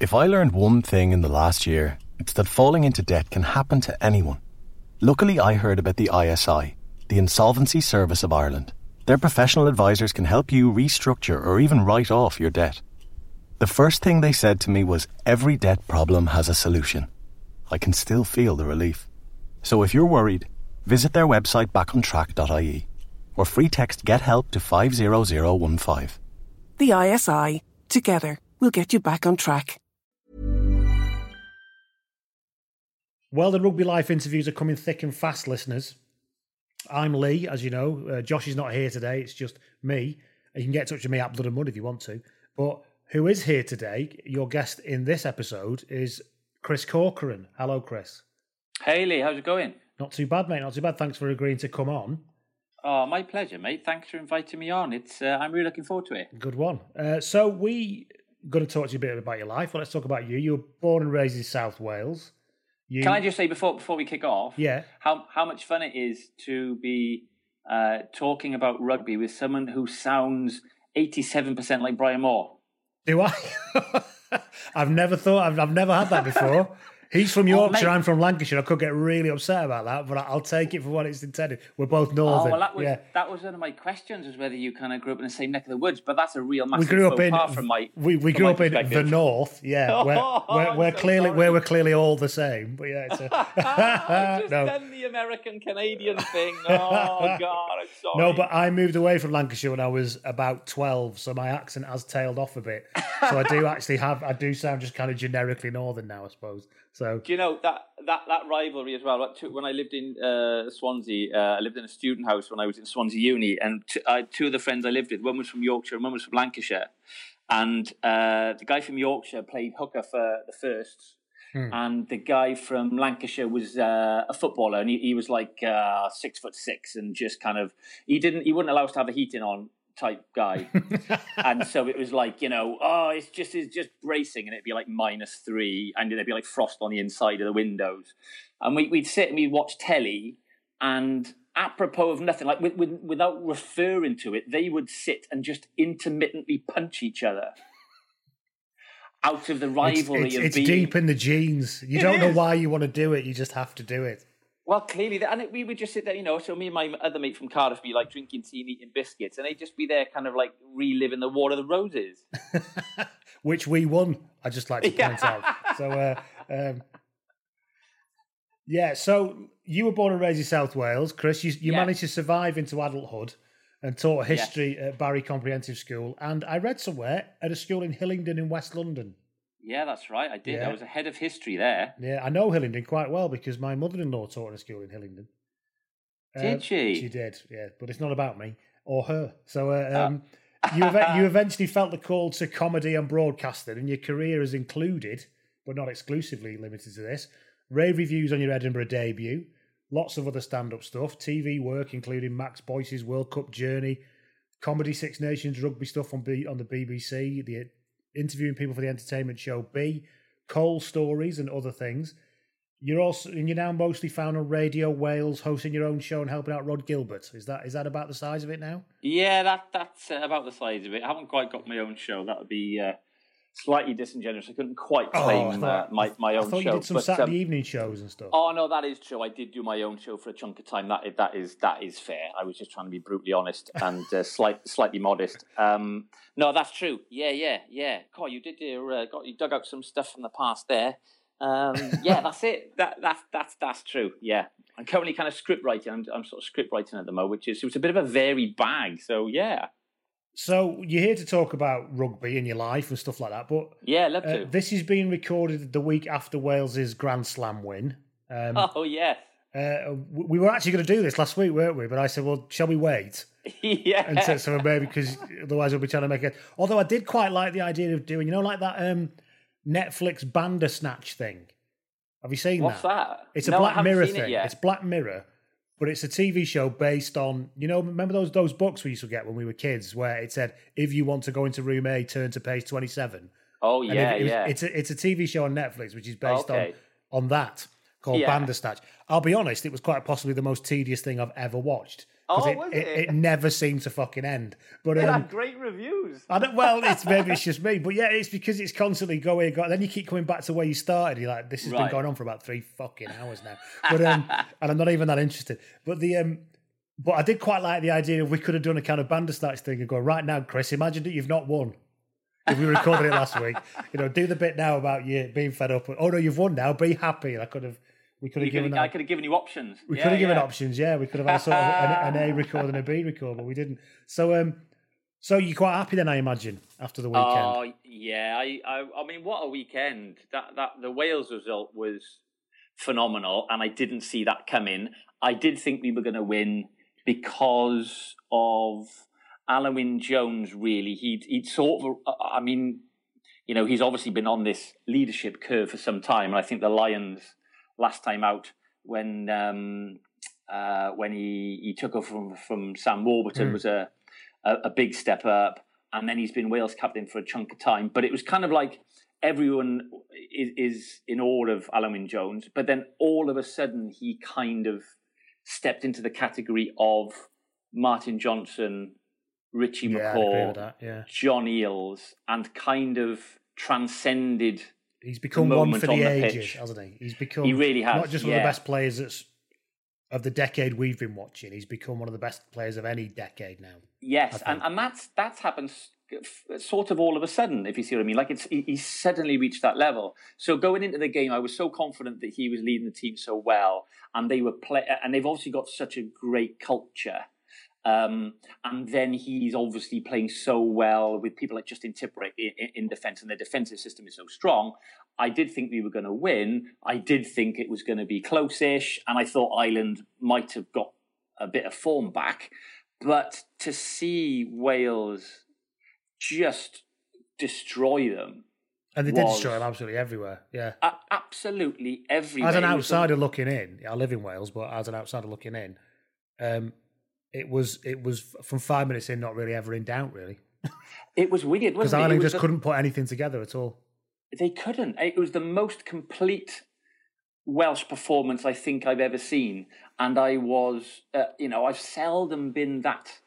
If I learned one thing in the last year, it's that falling into debt can happen to anyone. Luckily, I heard about the ISI, the Insolvency Service of Ireland. Their professional advisors can help you restructure or even write off your debt. The first thing they said to me was every debt problem has a solution. I can still feel the relief. So if you're worried, visit their website backontrack.ie or free text get help to 50015. The ISI. Together, we'll get you back on track. Well, the rugby life interviews are coming thick and fast, listeners. I'm Lee, as you know. Uh, Josh is not here today. It's just me. You can get in touch with me at Blood and Mud if you want to. But who is here today? Your guest in this episode is Chris Corcoran. Hello, Chris. Hey Lee, how's it going? Not too bad, mate. Not too bad. Thanks for agreeing to come on. Oh, my pleasure, mate. Thanks for inviting me on. It's uh, I'm really looking forward to it. Good one. Uh, so we going to talk to you a bit about your life. Well, let's talk about you. You were born and raised in South Wales. You, Can I just say before before we kick off, Yeah. how how much fun it is to be uh, talking about rugby with someone who sounds eighty seven percent like Brian Moore. Do I? I've never thought. I've, I've never had that before. He's from oh, Yorkshire. Oh. I'm from Lancashire. I could get really upset about that, but I'll take it for what it's intended. We're both Oh northern. well, that was yeah. that was one of my questions was whether you kind of grew up in the same neck of the woods, but that's a real massive We grew up in from my we, we grew up in the north, yeah. Where, Oh, where, I'm we're so clearly sorry. where we're clearly all the same. But yeah, it's a, just no. done the American Canadian thing. Oh God, I'm sorry. No, but I moved away from Lancashire when I was about twelve, so my accent has tailed off a bit. So I do actually have, I do sound just kind of generically northern now, I suppose. So Do you know that that that rivalry as well? When I lived in uh, Swansea, uh, I lived in a student house when I was in Swansea Uni, and t- I two of the friends I lived with. One was from Yorkshire, and one was from Lancashire. And uh, the guy from Yorkshire played hooker for the firsts, and the guy from Lancashire was uh, a footballer, and he, he was like uh, six foot six, and just kind of he didn't he wouldn't allow us to have the heating on type guy. and so it was like, you know, oh, it's just it's just bracing, and it'd be like minus three, and there'd be like frost on the inside of the windows, and we, we'd sit and we'd watch telly, and apropos of nothing, like with, with, without referring to it, they would sit and just intermittently punch each other. Out of the rivalry it's, of it's being deep in the genes. You It don't know why you want to do it. You just have to do it. Well, clearly, and it, we would just sit there, you know. So me and my other mate from Cardiff be like drinking tea and eating biscuits, and they'd just be there, kind of like reliving the War of the Roses. which we won. I just like to point out. So, uh, um, yeah. So you were born and raised in South Wales, Chris. You, you Yeah. managed to survive into adulthood and taught history at Barry Comprehensive School, and I read somewhere at a school in Hillingdon in West London. Yeah, that's right. I did. Yeah. I was ahead of history there. Yeah, I know Hillingdon quite well because my mother-in-law taught in a school in Hillingdon. Did she? She did. Yeah, but it's not about me or her. So. Uh, Ah. um, you, ev- you eventually felt the call to comedy and broadcasting, and your career has included, but not exclusively limited to this, rave reviews on your Edinburgh debut, lots of other stand up stuff, TV work, including Max Boyce's World Cup journey, comedy Six Nations rugby stuff on, B- on the BBC, the interviewing people for the entertainment show B, Cole stories, and other things. You're also and you're now mostly found on Radio Wales, hosting your own show and helping out Rhod Gilbert. Is that is that about the size of it now? Yeah, that that's about the size of it. I haven't quite got my own show. That would be uh, slightly disingenuous. I couldn't quite Oh, claim I thought- uh, my my own I thought show. you did some but, Saturday um, evening shows and stuff. Oh no, that is true. I did do my own show for a chunk of time. That that is that is fair. I was just trying to be brutally honest and uh, slight, slightly modest. Um, no, that's true. Yeah, yeah, yeah. God, you did your, uh, got you dug out some stuff from the past there. Um, yeah, that's it. That that's that's that's true. Yeah, I'm currently kind of script writing. I'm, I'm sort of script writing at the moment, which is it's a bit of a varied bag. So yeah, So you're here to talk about rugby and your life and stuff like that, but yeah, love uh, to. this is being recorded the week after Wales's Grand Slam win. Um, oh yes, uh, we were actually going to do this last week, weren't we? But I said, well, shall we wait? yeah. And so, so maybe because otherwise we'll be trying to make it. Although I did quite like the idea of doing, you know, like that um, Netflix Bandersnatch thing. Have you seen What's that? that? It's a No, I Black Mirror it thing. yet. It's Black Mirror, but it's a TV show based on you know remember those those books we used to get when we were kids where it said if you want to go into room A, turn to page twenty seven. Oh yeah, it- it was- yeah. It's a it's a TV show on Netflix which is based Okay. on on that called Yeah. Bandersnatch. I'll be honest, it was quite possibly the most tedious thing I've ever watched. Oh, it, was it? it? never seemed to fucking end. But It um, had great reviews. I don't. Well, it's maybe it's just me, but yeah, it's because it's constantly going. Go, then you keep coming back to where you started. You're like, this has been going on for about three fucking hours now. But um, and I'm not even that interested. But the um, but I did quite like the idea of we could have done a kind of Bandersnatch thing and go right now, Chris. Imagine that you've not won. If we recorded it last week, you know, do the bit now about you being fed up. Oh no, you've won now. Be happy. And I could have. We could have given. could, I that- could have given you options. we Yeah, could have given yeah. options, yeah. We could have had a sort of an, an A record and a B record, but we didn't. So, um, so you're quite happy then, I imagine, after the weekend. Oh yeah, I, I I mean, what a weekend! That that the Wales result was phenomenal, and I didn't see that coming. I did think we were going to win because of Alun Wyn Jones. Really, he'd he'd sort of. I mean, you know, he's obviously been on this leadership curve for some time, and I think the Lions last time out when um, uh, when he, he took over from from Sam Warburton Mm. was a, a a big step up, and then he's been Wales captain for a chunk of time. But it was kind of like everyone is, is in awe of Alun Jones, but then all of a sudden he kind of stepped into the category of Martin Johnson, Richie yeah, I agree with McCaw. Yeah, John Eales, and kind of transcended. He's become one for on the the ages, pitch. hasn't he? He's become He really has, not just one of the best players that's of the decade we've been watching. He's become one of the best players of any decade now. Yes, and, and that's that's happened sort of all of a sudden, if you see what I mean. Like it's he, he suddenly reached that level. So going into the game, I was so confident that he was leading the team so well, and they were play, and they've obviously got such a great culture. Um, and then he's obviously playing so well with people like Justin Tipuric in, in, in defence, and their defensive system is so strong. I did think we were going to win. I did think it was going to be close-ish, and I thought Ireland might have got a bit of form back. But to see Wales just destroy them, And they did destroy them absolutely everywhere. Yeah. absolutely everywhere. As an It was the- outsider looking in, I live in Wales, but as an outsider looking in, um, it was it was from five minutes in, not really ever in doubt, really, it was weird, because wasn't it? It Ireland just the- couldn't put anything together at all. They couldn't. It was the most complete Welsh performance I think I've ever seen, and I was, uh, you know, I've seldom been that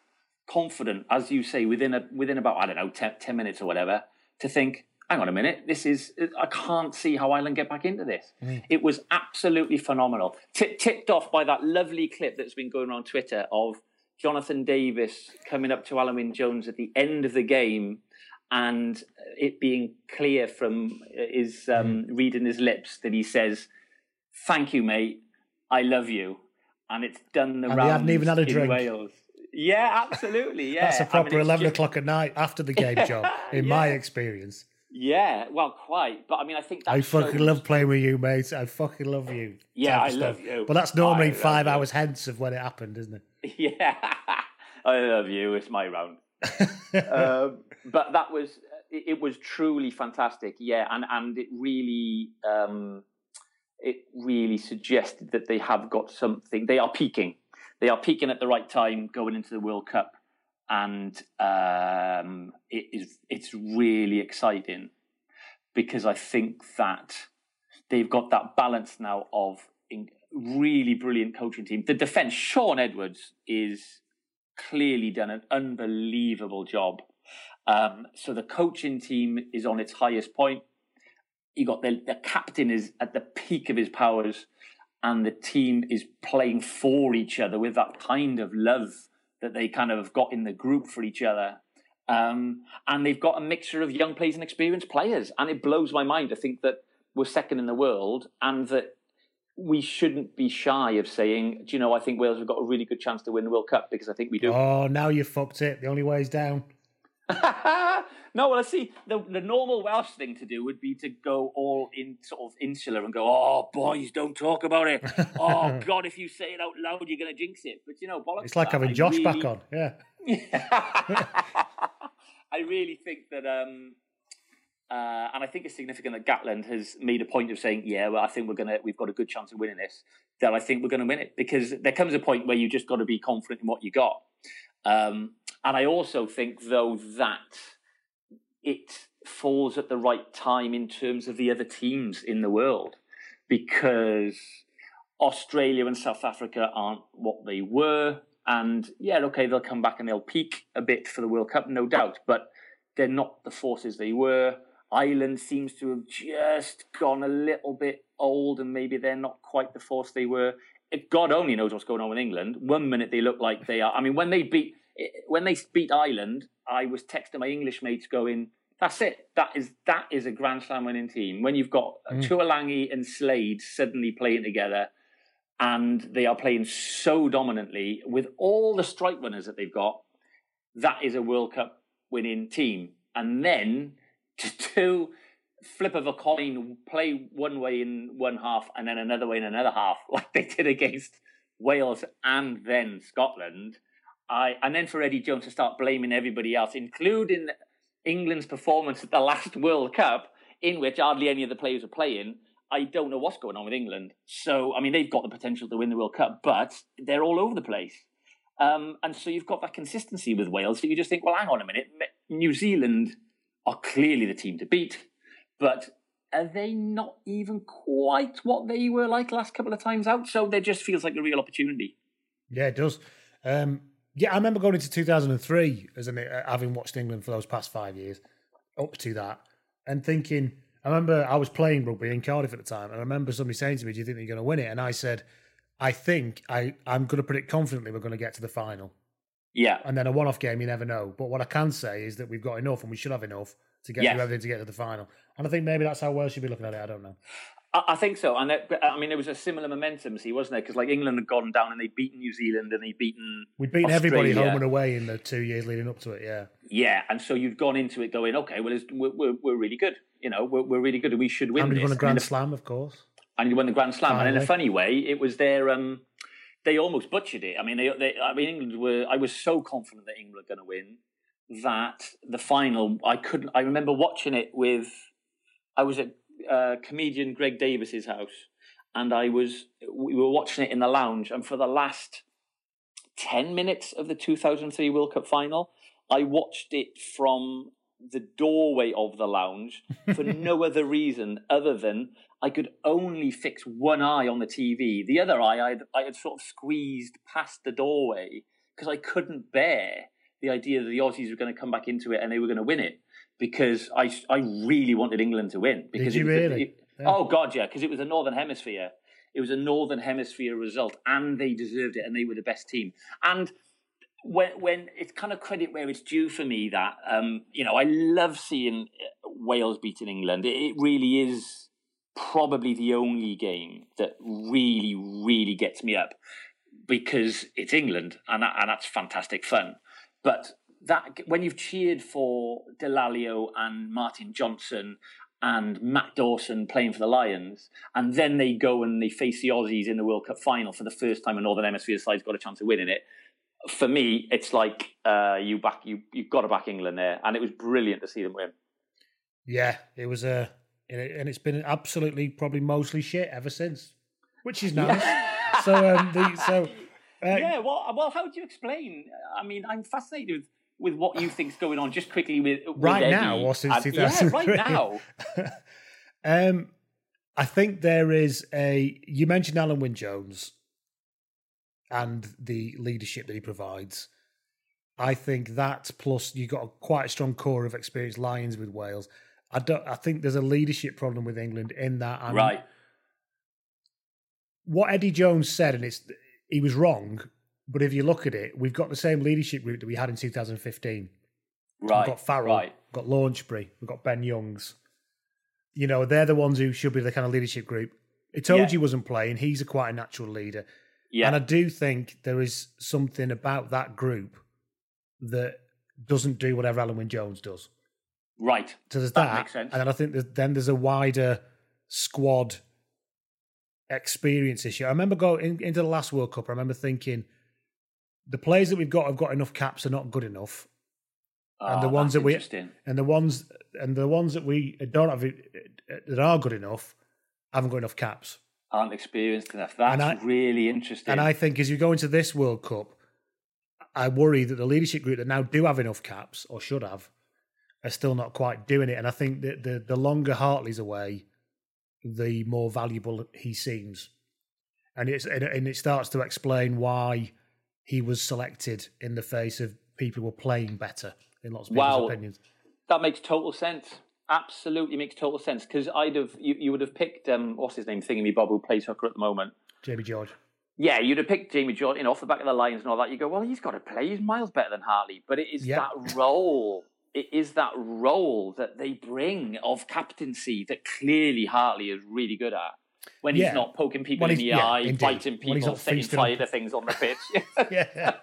confident, as you say, within a within about I don't know 10, 10 minutes or whatever, to think, hang on a minute, this is I can't see how Ireland get back into this. It was absolutely phenomenal. T- tipped off by that lovely clip that's been going around Twitter of Jonathan Davies coming up to Alun Jones at the end of the game and it being clear from his um, reading his lips that he says, "Thank you, mate. I love you," and it's done the And they hadn't even had a drink. Wales. Yeah, absolutely. Yeah, That's a mean, proper it's eleven just- o'clock at night after the game job, in my experience. Yeah, well, quite. But I mean, I think I fucking shows- love playing with you, mate. I fucking love you. Yeah, I of love stuff. you. But that's normally five you. hours hence of when it happened, isn't it? Yeah, I love you. It's my round. um, but that was it, it was truly fantastic. Yeah, and and it really um, it really suggested that they have got something. They are peaking. They are peaking at the right time going into the World Cup, and um, it is it's really exciting because I think that they've got that balance now of really brilliant coaching team. The defense, Shaun Edwards is clearly done an unbelievable job. Um, so the coaching team is on its highest point. You got the, the captain is at the peak of his powers, and the team is playing for each other with that kind of love that they kind of got in the group for each other. Um, and they've got a mixture of young players and experienced players. And it blows my mind to think that we're second in the world and that we shouldn't be shy of saying, do you know, I think Wales have got a really good chance to win the World Cup because I think we do. Oh, now you've fucked it. The only way is down. no, well, I see. The, the normal Welsh thing to do would be to go all in sort of insular and go, oh, boys, don't talk about it. oh, God, if you say it out loud, you're going to jinx it. But, you know, bollocks. It's like having I Josh really... back on. Yeah. I really think that um, uh, and I think it's significant that Gatland has made a point of saying, "Yeah, well, I think we're gonna, we've got a good chance of winning this." That I think we're going to win it because there comes a point where you just got to be confident in what you got. Um, and I also think, though, that it falls at the right time in terms of the other teams in the world because Australia and South Africa aren't what they were. And yeah, okay, they'll come back and they'll peak a bit for the World Cup, no doubt, but they're not the forces they were. Ireland seems to have just gone a little bit old and maybe they're not quite the force they were. God only knows what's going on with England. One minute they look like they are. I mean, when they beat when they beat Ireland, I was texting my English mates going, "That's it. That is that is a Grand Slam winning team." When you've got mm. Tuilagi and Slade suddenly playing together, and they are playing so dominantly with all the strike runners that they've got, that is a World Cup winning team. And then to flip of a coin, play one way in one half and then another way in another half, like they did against Wales and then Scotland. I and then for Eddie Jones to start blaming everybody else, including England's performance at the last World Cup, in which hardly any of the players were playing. I don't know what's going on with England. So, I mean, they've got the potential to win the World Cup, but they're all over the place. Um, and so you've got that consistency with Wales that you just think, well, hang on a minute, New Zealand are clearly the team to beat, but are they not even quite what they were like last couple of times out? So there just feels like a real opportunity. Yeah, it does. Um, yeah, I remember going into 2003 as an, uh, having watched England for those past five years, up to that, and thinking. I remember I was playing rugby in Cardiff at the time, and I remember somebody saying to me, "Do you think you're going to win it?" And I said, "I think I I'm going to predict confidently we're going to get to the final." Yeah. And then a one off game, you never know. But what I can say is that we've got enough and we should have enough to get yes. through everything to get to the final. And I think maybe that's how Wales should be looking at it. I don't know. I think so, and it, I mean, it was a similar momentum, see, wasn't it? Because like England had gone down and they'd beaten New Zealand and they'd beaten we'd beaten everybody home and away in the two years leading up to it. Yeah, yeah, and so you've gone into it going, okay, well, we're, we're, we're really good. You know, we're, we're really good, and we should win. And we won a Grand Slam, of course. And you won the Grand Slam, Finally. and in a funny way, it was their um, they almost butchered it. I mean, they, they, I mean, England were. I was so confident that England were going to win that the final. I couldn't. I remember watching it with. I was at uh, comedian Greg Davies's house, and I was. We were watching it in the lounge, and for the last ten minutes of the 2003 World Cup final, I watched it from the doorway of the lounge for no other reason other than I could only fix one eye on the TV. The other eye, I had, I had sort of squeezed past the doorway because I couldn't bear the idea that the Aussies were going to come back into it and they were going to win it because I, I really wanted England to win. Because Did you really? It, yeah. Oh, God, yeah, because it was a Northern Hemisphere. It was a Northern Hemisphere result and they deserved it and they were the best team. And when when it's kind of credit where it's due for me that um, you know I love seeing Wales beating England. It, it really is probably the only game that really, really gets me up because it's England and, that, and that's fantastic fun. But that when you've cheered for Dallaglio and Martin Johnson and Matt Dawson playing for the Lions, and then they go and they face the Aussies in the World Cup final for the first time a Northern Hemisphere side's got a chance of winning it. For me, it's like uh, you back you you've got to back England there, and it was brilliant to see them win. Yeah, it was a and it's been absolutely probably mostly shit ever since, which is nice. Yeah. so, um, the, so uh, yeah. Well, well, how do you explain? I mean, I'm fascinated with with what you think's going on. Just quickly with, with right Eddie. now or since 2003. Yeah, right now. um, I think there is a. You mentioned Alun Wyn Jones and the leadership that he provides. I think that plus you got a, quite a strong core of experienced Lions with Wales. I don't. I think there's a leadership problem with England in that. I'm, right. What Eddie Jones said, and it's he was wrong. But if you look at it, we've got the same leadership group that we had in 2015. Right. We've got Farrell, Right. we've got Launchbury, we've got Ben Youngs. You know, they're the ones who should be the kind of leadership group. Itoje Yeah. wasn't playing. He's a quite a natural leader. Yeah. And I do think there is something about that group that doesn't do whatever Alun Wyn Jones does. Right. So there's That that. makes sense. And then I think that then there's a wider squad experience issue. I remember going in, into the last World Cup, I remember thinking the players that we've got have got enough caps are not good enough. and the Oh, ones that we and the ones and the ones that we don't have that are good enough haven't got enough caps. aren't experienced enough. That's I- really interesting. And I think as you go into this World Cup, I worry that the leadership group that now do have enough caps or should have are still not quite doing it. And I think that the the longer Hartley's away, the more valuable he seems. And it's and it starts to explain why he was selected in the face of people who were playing better in lots of people's Wow. opinions. that makes total sense. Absolutely makes total sense because I'd have you, you would have picked um what's his name Thingy Bob who plays hooker at the moment. Jamie George. Yeah, you'd have picked Jamie Jordan, you know, off the back of the lines and all that. You go, well, he's got to play. He's miles better than Hartley. But it is Yeah. that role. It is that role that they bring of captaincy that clearly Hartley is really good at. When he's Yeah. not poking people in the yeah, eye, indeed. fighting people, setting fire to things on the pitch, Yeah.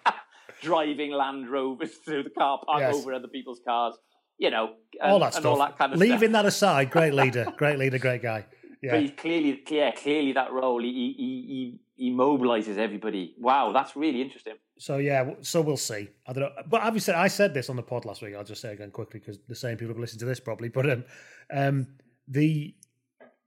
driving Land Rovers through the car park Yes. over other people's cars, you know, and, all that and stuff. all that kind of stuff. Leaving stuff. that aside, great leader, great leader, great guy. But he's clearly, yeah, clearly that role, he, he, he, he mobilizes everybody. Wow, that's really interesting. So yeah, so we'll see. I don't know, but obviously I said this on the pod last week. I'll just say it again quickly because the same people have listened to this probably. But um, um, the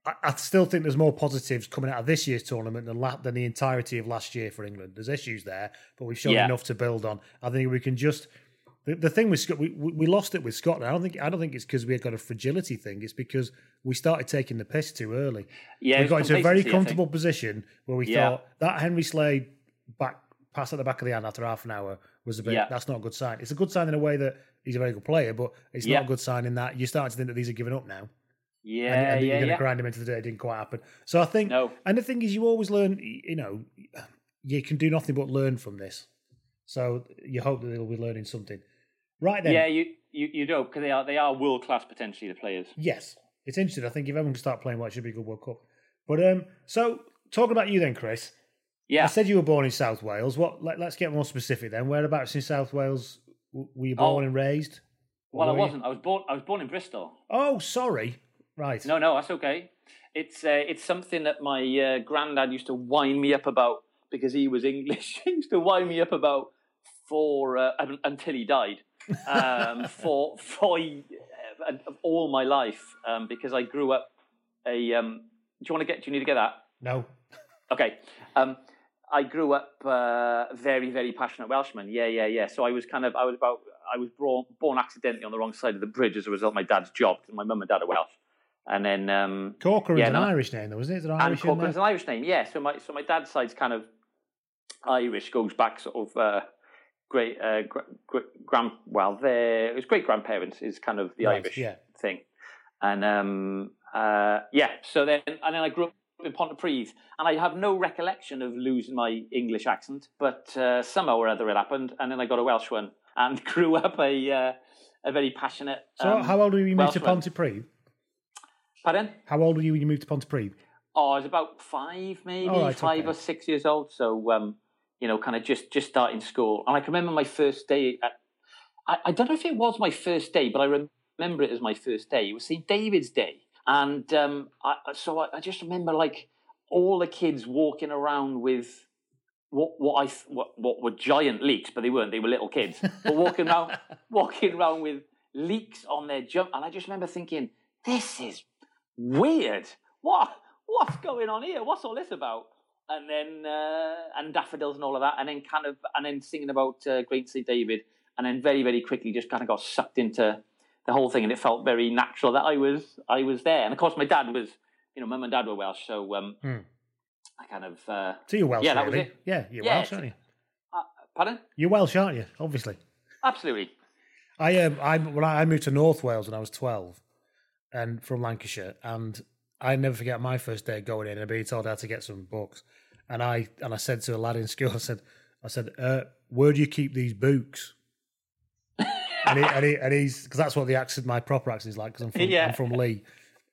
I, I still think there's more positives coming out of this year's tournament than la- than the entirety of last year for England. There's issues there, but we've shown Yeah. enough to build on. I think we can just. The, the thing with Scot- we, we we lost it with Scotland. I don't think I don't think it's because we had got a fragility thing. It's because we started taking the piss too early. Yeah, we got into a very complacency, I think. comfortable position where we Yeah. thought that Henry Slade back pass at the back of the hand after half an hour was a bit. Yeah. That's not a good sign. It's a good sign in a way that he's a very good player, but it's Yeah. not a good sign in that you're starting to think that these are giving up now. Yeah, and, and yeah, you're going to yeah. grind him into the day. It didn't quite happen. So I think, No. and the thing is, you always learn. You know, you can do nothing but learn from this. So you hope that they'll be learning something. Right then, Yeah, you, you, you do, because they are, they are world class potentially, the players. Yes, it's interesting. I think if everyone can start playing well, it should be a good World Cup. But um, so talking about you then, Chris. Yeah. I said you were born in South Wales. What? Let, us get more specific then. Whereabouts in South Wales were you born Oh. and raised? Well, I wasn't. I was born. I was born in Bristol. Oh, sorry. Right. No, no, that's okay. It's uh, it's something that my uh, granddad used to wind me up about because he was English. he used to wind me up about for uh, until he died. Um, for for uh, all my life um, because I grew up a. Um, do you want to get? Do you need to get that? No. Okay. Um, I grew up uh, very, very passionate Welshman. Yeah, yeah, yeah. So I was kind of, I was about, I was born, born accidentally on the wrong side of the bridge as a result of my dad's job. My mum and dad are Welsh, and then um, Corcoran's yeah, an Irish name, though, isn't it? Is and Irish Corcoran's an Irish name. Yeah. So my, so my dad's side's kind of Irish, goes back sort of uh, great, uh, gr- gr- grand. Well, their his great grandparents is kind of the Right, Irish yeah. thing, and um, uh, yeah. So then, and then I grew up in Pontypridd, and I have no recollection of losing my English accent, but uh, somehow or other it happened, and then I got a Welsh one and grew up a uh, a very passionate. So um, how old were you when you moved to. Pontypridd? Pardon? How old were you when you moved to Pontypridd? Oh, I was about five, maybe right, five okay. or six years old. So, um, you know, kind of just just starting school. And I can remember my first day. At, I, I don't know if it was my first day, but I remember it as my first day. It was St David's Day, and um, I, so I, I just remember like all the kids walking around with. What what I what what were giant leeks, but they weren't. They were little kids, but walking around walking around with leeks on their jump, and I just remember thinking, "This is weird. What what's going on here? What's all this about? And then uh, and daffodils and all of that, and then kind of and then singing about uh, Great St David, and then very very quickly just kind of got sucked into the whole thing, and it felt very natural that I was I was there. And of course, my dad was you know, mum and dad were Welsh, so um, Hmm. I kind of uh, So you're Welsh, Yeah, that was it. Yeah, you're Yeah, Welsh, aren't you? uh, pardon? You're Welsh, aren't you? Obviously. Absolutely. I um I when I, I moved to North Wales when I was twelve, and from Lancashire, and I never forget my first day going in and being told how to get some books, and I and I said to a lad in school, I said, I said, uh, where do you keep these books? and, he, and, he, and he's because that's what the accent, my proper accent is like, because I'm from Yeah. I'm from Lee,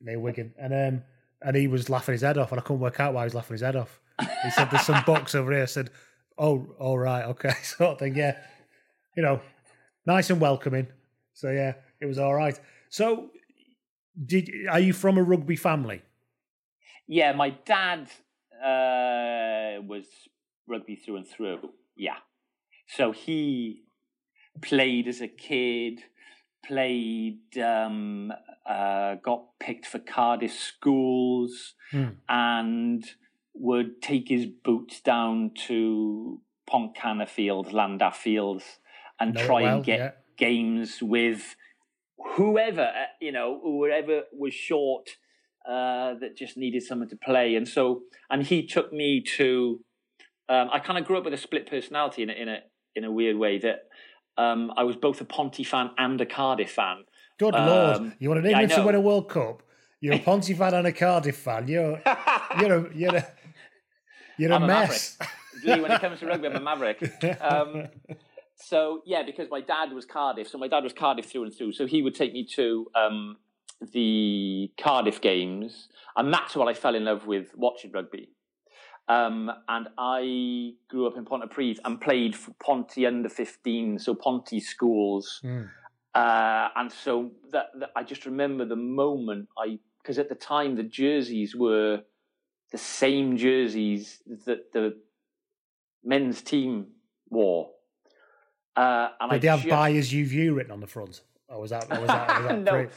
near Wigan, and um and he was laughing his head off, and I couldn't work out why he was laughing his head off. He said, "There's some books over here." I said, "Oh, all right, okay," sort of thing. Yeah, you know, nice and welcoming. So yeah, it was all right. So, did are you from a rugby family? Yeah, my dad uh, was rugby through and through. Yeah. So he played as a kid, played, um, uh, got picked for Cardiff schools, Hmm. and would take his boots down to Pontcanna Fields, Llandaff Fields, and Know try well, and get yeah. games with whoever uh, you know, whoever was short uh, that just needed someone to play. And so, and he took me to. Um, I kind of grew up with a split personality in a in a in a weird way that um, I was both a Ponty fan and a Cardiff fan. Good Um, lord! You want an England to win a World Cup. You're a Ponty fan and a Cardiff fan. You're you're a you're a you're a mess. Lee, when it comes to rugby, I'm a maverick. Um, so yeah, because my dad was Cardiff, so my dad was Cardiff through and through. So he would take me to um, the Cardiff games, and that's what I fell in love with watching rugby. Um, and I grew up in Pontypridd and played for Ponty under 15, so Ponty schools. Hmm. Uh, and so that, that I just remember the moment I, because at the time the jerseys were the same jerseys that the men's team wore. Uh, and I Did they have just- "Buy as you view" written on the front? Or was that? Or was that, was that no, pre-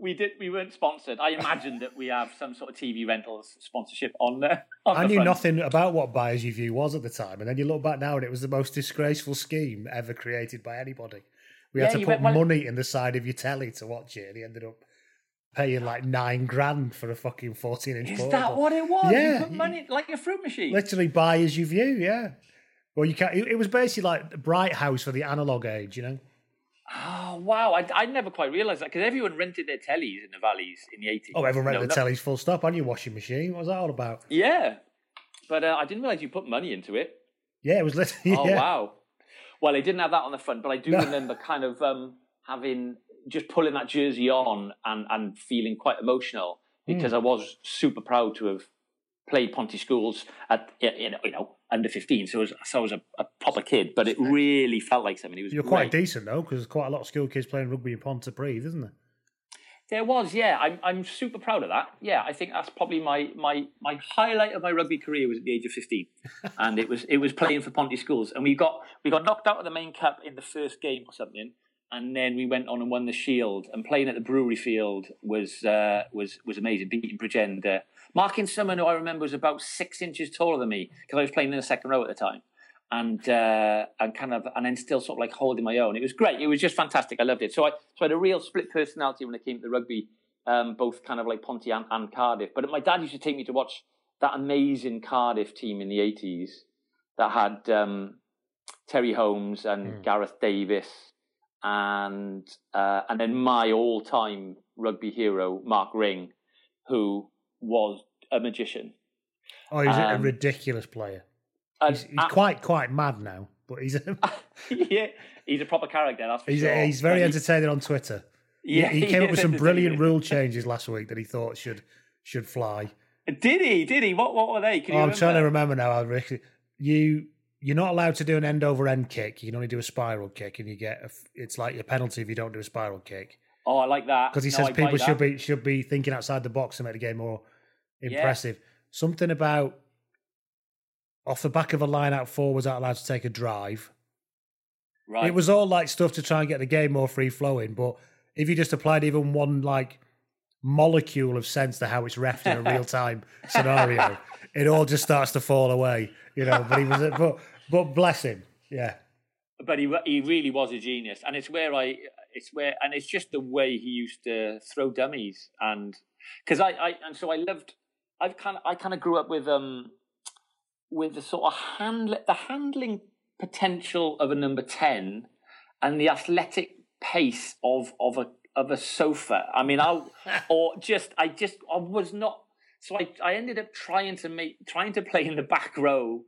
we did. We weren't sponsored. I imagine that we have some sort of TV rentals sponsorship on there. On I the knew front. nothing about what "Buy as you view" was at the time, and then you look back now, and it was the most disgraceful scheme ever created by anybody. We had to put went- well- money in the side of your telly to watch it, and he ended up paying like nine grand for a fucking fourteen inch. Is that what it was? Yeah, you put money like a fruit machine. Literally buy as you view, yeah. Well, you can't. It it was basically like the Bright House for the analog age, you know. Oh wow! I I never quite realised that because everyone rented their tellies in the valleys in the eighties. Oh, everyone rented the telly's full stop on your washing machine. What was that all about? Yeah, but uh, I didn't realise you put money into it. Yeah, it was literally. Oh yeah. wow! Well, they didn't have that on the front, but I do No. remember kind of um, having just pulling that jersey on and and feeling quite emotional Hmm. because I was super proud to have played Ponty Schools at you know, you know under fifteen, so I was, so I was a, a proper kid, but it really felt like something. It was You're quite great. decent though, because there's quite a lot of school kids playing rugby in Pontypridd, isn't there? There was, yeah. I'm I'm super proud of that. Yeah, I think that's probably my my my highlight of my rugby career was at the age of fifteen, and it was it was playing for Ponty Schools, and we got we got knocked out of the main cup in the first game or something, and then we went on and won the Shield, and playing at the Brewery Field was uh, was was amazing. Beating Bridgend, uh, marking someone who I remember was about six inches taller than me because I was playing in the second row at the time. And uh, and kind of and then still sort of like holding my own. It was great. It was just fantastic. I loved it. So I so I had a real split personality when it came to the rugby um, both kind of like Ponty and, and Cardiff. But my dad used to take me to watch that amazing Cardiff team in the 80s that had um, Terry Holmes and Gareth Davies and uh, and then my all-time rugby hero Mark Ring, who was a magician. Oh, he's a- a Um, ridiculous player. He's, he's a- quite quite mad now, but he's a, yeah, he's a proper character. That's for he's, sure. he's very And he- entertaining on Twitter. Yeah, he, he came up with some brilliant rule changes last week that he thought should should fly. Did he? Did he? What What were they? Can Oh, you I'm trying to remember? now. Really, you you're not allowed to do an end over end kick. You can only do a spiral kick, and you get a, it's like your penalty if you don't do a spiral kick. Oh, I like that Because he No, says I people should be should be thinking outside the box to make the game more Yeah. impressive. Something about off the back of a line out forwards aren't allowed to take a drive. right. It was all like stuff to try and get the game more free flowing. But if you just applied even one like molecule of sense to how it's ref in a real time scenario, it all just starts to fall away. You know. But he was, but but bless him. Yeah. but he he really was a genius, and it's where I it's where and it's just the way he used to throw dummies and because I, I and so I loved I've kind of I kind of grew up with um with the sort of hand the handling potential of a number ten and the athletic pace of of a of a sofa. I mean, I or just I just I was not. So I I ended up trying to make trying to play in the back row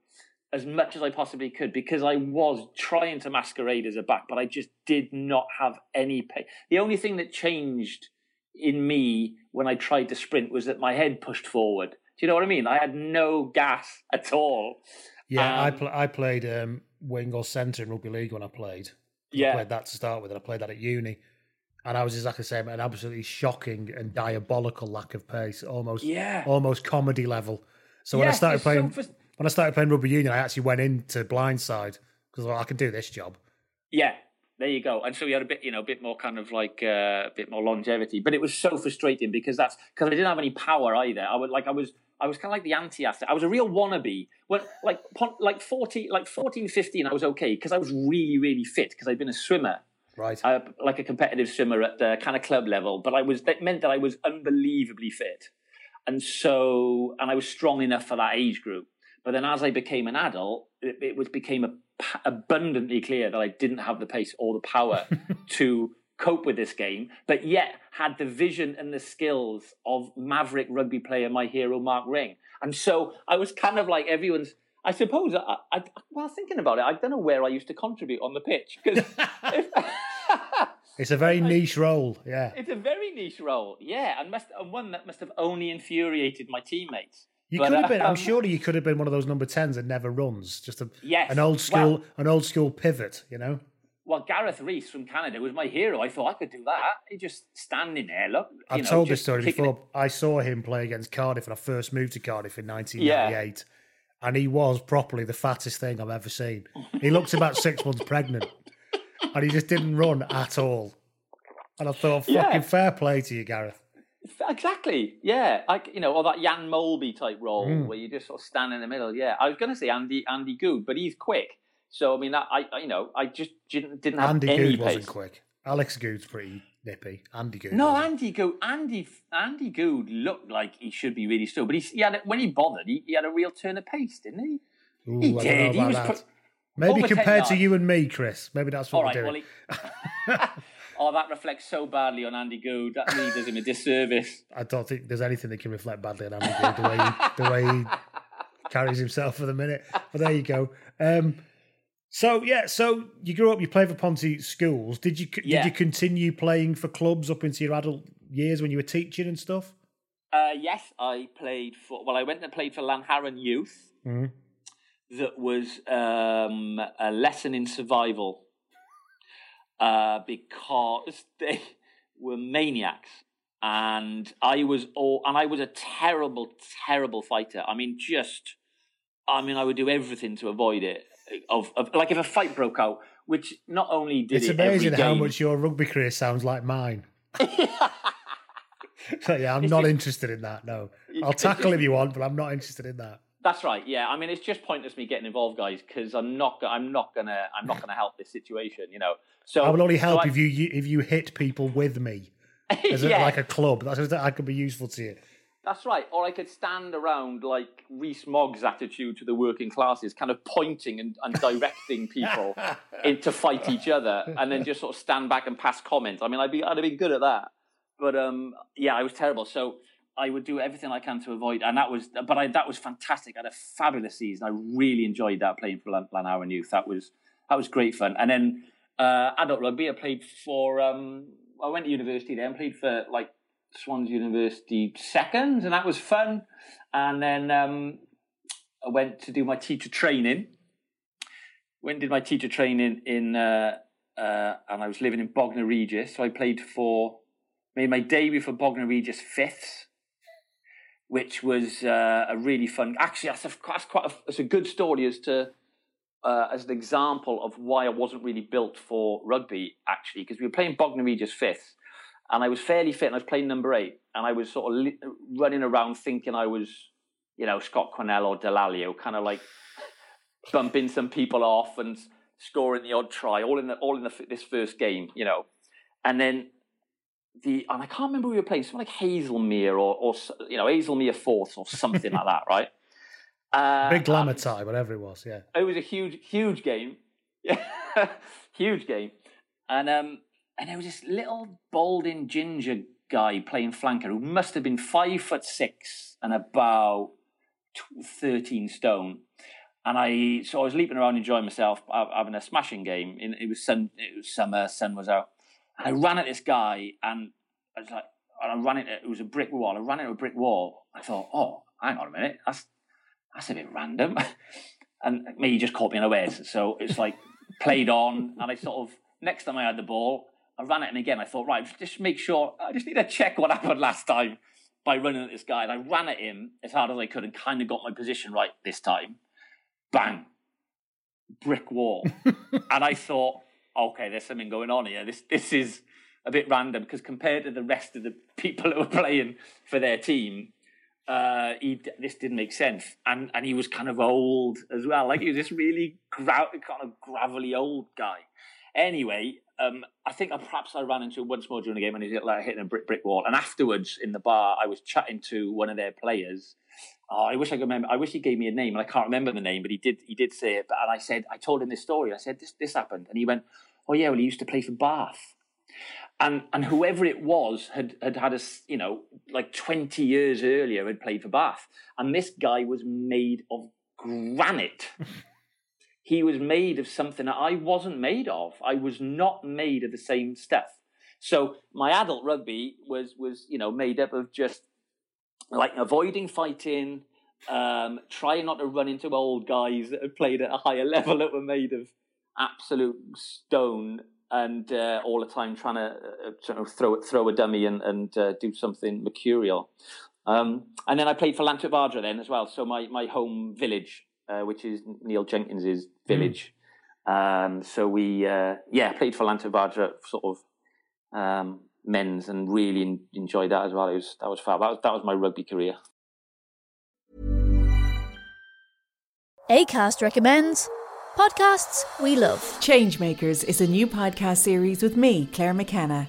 as much as I possibly could because I was trying to masquerade as a back, but I just did not have any pace. The only thing that changed in me when I tried to sprint was that my head pushed forward. Do you know what I mean? I had no gas at all. Yeah, Um, I pl- I played um, wing or centre in rugby league when I played. I Yeah. played that to start with, and I played that at uni. And I was exactly the same, an absolutely shocking and diabolical lack of pace, almost Yeah. almost comedy level. So when I started it's so playing when I started playing rugby union, I actually went into blindside because well, I can do this job. Yeah, there you go. And so we had a bit, you know, a bit more kind of like uh, a bit more longevity. But it was so frustrating because that's because I didn't have any power either. I was like I was I was kind of like the anti-athlete. I was a real wannabe. When like like 14, like 14, 15, I was okay because I was really really fit because I'd been a swimmer. Right. uh, like a competitive swimmer at the kind of club level, but I was that meant that I was unbelievably fit, and so and I was strong enough for that age group. But then as I became an adult, it, it was became a, abundantly clear that I didn't have the pace or the power to cope with this game, but yet had the vision and the skills of maverick rugby player, my hero Mark Ring. And so I was kind of like everyone's. I suppose, I, I, well, thinking about it, I don't know where I used to contribute on the pitch because It's a very niche role. Yeah. It's a very niche role, yeah, and must and one that must have only infuriated my teammates. You But, could have been. um, I'm sure you could have been one of those number tens that never runs. Just a Yes, an old school, well- an old school pivot. You know. Well, Gareth Rees from Canada was my hero. I thought I could do that. He just standing there, look. you I've know, told this story kicking it. before. I saw him play against Cardiff when I first moved to Cardiff in 1998, and he was properly the fattest thing I've ever seen. He looked about six months pregnant, and he just didn't run at all. And I thought, fucking Yeah. fair play to you, Gareth. Exactly, yeah. Like you know, or that Jan Molby type role Mm. where you just sort of stand in the middle. Yeah, I was going to say Andy Andy Goode, but he's quick. So I mean, I, I you know, I just didn't didn't have Andy any Good pace. wasn't quick. Alex Goode's pretty nippy. Andy Goode. No. Andy Goode. Andy Andy Goode looked like he should be really slow, but he, he had a- when he bothered, he, he had a real turn of pace, didn't he? Ooh, he I did. He was pro- Maybe over 10 compared to you and me, Chris. Maybe that's what All we're right. doing. Well, he... oh, that reflects so badly on Andy Goode. That really does him a disservice. I don't think there's anything that can reflect badly on Andy Goode the way he, the way he carries himself for the minute. But there you go. Um, so yeah, so you grew up, you played for Ponty schools. Did you Yeah. did you continue playing for clubs up into your adult years when you were teaching and stuff? Uh, yes, I played for. Well, I went and played for Llanharan Youth. Mhm. That was um, a lesson in survival. Uh, because they were maniacs, and I was all, and I was a terrible, terrible fighter. I mean, just, I mean, I would do everything to avoid it. Of, of like if a fight broke out, which not only did it's it every amazing how much your rugby career sounds like mine. so yeah, I'm It's not just- interested in that. No, I'll tackle if you want, but I'm not interested in that. That's right. Yeah, I mean, it's just pointless me getting involved, guys, because I'm not. I'm not gonna. I'm not gonna help this situation. You know. So I will only help I- if you you- if you hit people with me as a, like a club. That's I could be useful to you. that's right. Or I could stand around like Rees Mogg's attitude to the working classes, kind of pointing and, and directing people in, to fight each other, and then just sort of stand back and pass comments. I mean, I'd be. I'd have been good at that. But um, yeah, I was terrible. So I would do everything I can to avoid, and that was. But I, that was fantastic. I had a fabulous season. I really enjoyed that playing for Lan- Youth. That was that was great fun. And then uh, adult rugby, I played for. Um, I went to university there and played for like Swansea University seconds, and that was fun. And then um, I went to do my teacher training. When did my teacher training in, uh, uh, and I was living in Bognor Regis. So I played for, made my debut for Bognor Regis fifths, which was uh, a really fun. Actually, that's, a, that's quite a, that's a good story as to uh, as an example of why I wasn't really built for rugby. Actually, because we were playing Bognor Regis fifth, and I was fairly fit, and I was playing number eight, and I was sort of li- running around thinking I was, you know, Scott Quinnell or Dallaglio, kind of like bumping some people off and scoring the odd try, all in the, all in the, this first game, you know, and then the and I can't remember who we were playing, something like Haslemere or or you know Haslemere Force or something like that, right? Uh, Big glamour tie, whatever it was. Yeah, it was a huge, huge game. Yeah, huge game, and um, and there was this little balding ginger guy playing flanker who must have been five foot six and about thirteen stone. And I so I was leaping around enjoying myself, having a smashing game. It was sun, it was summer, sun was out. And I ran at this guy, and I was like, I ran into it was a brick wall. I ran into a brick wall. I thought, oh, hang on a minute, that's that's a bit random. and me just caught me unawares. So it's like played on, and I sort of next time I had the ball, I ran at him again. I thought, right, just make sure. I just need to check what happened last time by running at this guy. And I ran at him as hard as I could and kind of got my position right this time. Bang, brick wall, and I thought, okay, there's something going on here. This this is a bit random because compared to the rest of the people who were playing for their team, uh, he, this didn't make sense. And and he was kind of old as well. Like he was this really gra- kind of gravelly old guy. Anyway, um, I think I, perhaps I ran into him once more during the game and he's like hitting a brick brick wall. And afterwards in the bar, I was chatting to one of their players. Oh, I wish I could remember. I wish he gave me a name, and I can't remember the name, but he did. He did say it. But and I said, I told him this story. I said, this this happened, and he went, Oh yeah, well he used to play for Bath and and whoever it was had had had a you know like 20 years earlier had played for Bath and this guy was made of granite he was made of something that I wasn't made of I was not made of the same stuff so my adult rugby was was you know made up of just like avoiding fighting um, trying not to run into old guys that had played at a higher level that were made of absolute stone and uh, all the time trying to uh, sort of throw throw a dummy and, and uh, do something mercurial. Um, and then I played for Llantwit then as well. So my, my home village, uh, which is Neil Jenkins's village. Mm. Um, so we uh, yeah played for Llantwit sort of um, men's and really in, enjoyed that as well. It was that was fab. That was that was my rugby career. Acast recommends Podcasts we love. Changemakers is a new podcast series with me, Claire McKenna,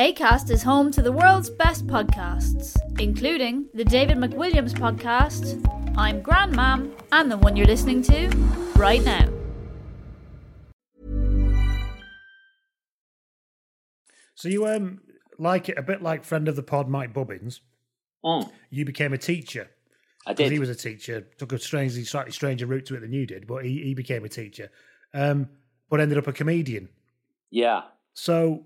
ACAST is home to the world's best podcasts, including the David McWilliams podcast, I'm Grandmam, and the one you're listening to right now. So you um like it a bit like friend of the pod Mike Bubbins. Mm. You became a teacher. I did. He was a teacher. Took a strangely, slightly stranger route to it than you did, but he, he became a teacher. Um, but ended up a comedian. Yeah. So,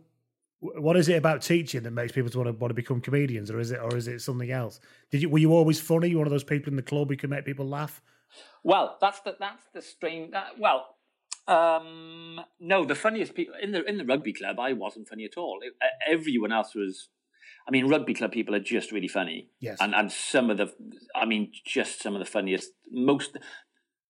what is it about teaching that makes people want to want to become comedians, or is it, or is it something else? Did you were you always funny? You one of those people in the club who can make people laugh? Well, that's the that's the strange. That, well, um, no, the funniest people in the in the rugby club, I wasn't funny at all. It, everyone else was I mean, rugby club people are just really funny. Yes. And and some of the, I mean, just some of the funniest, most,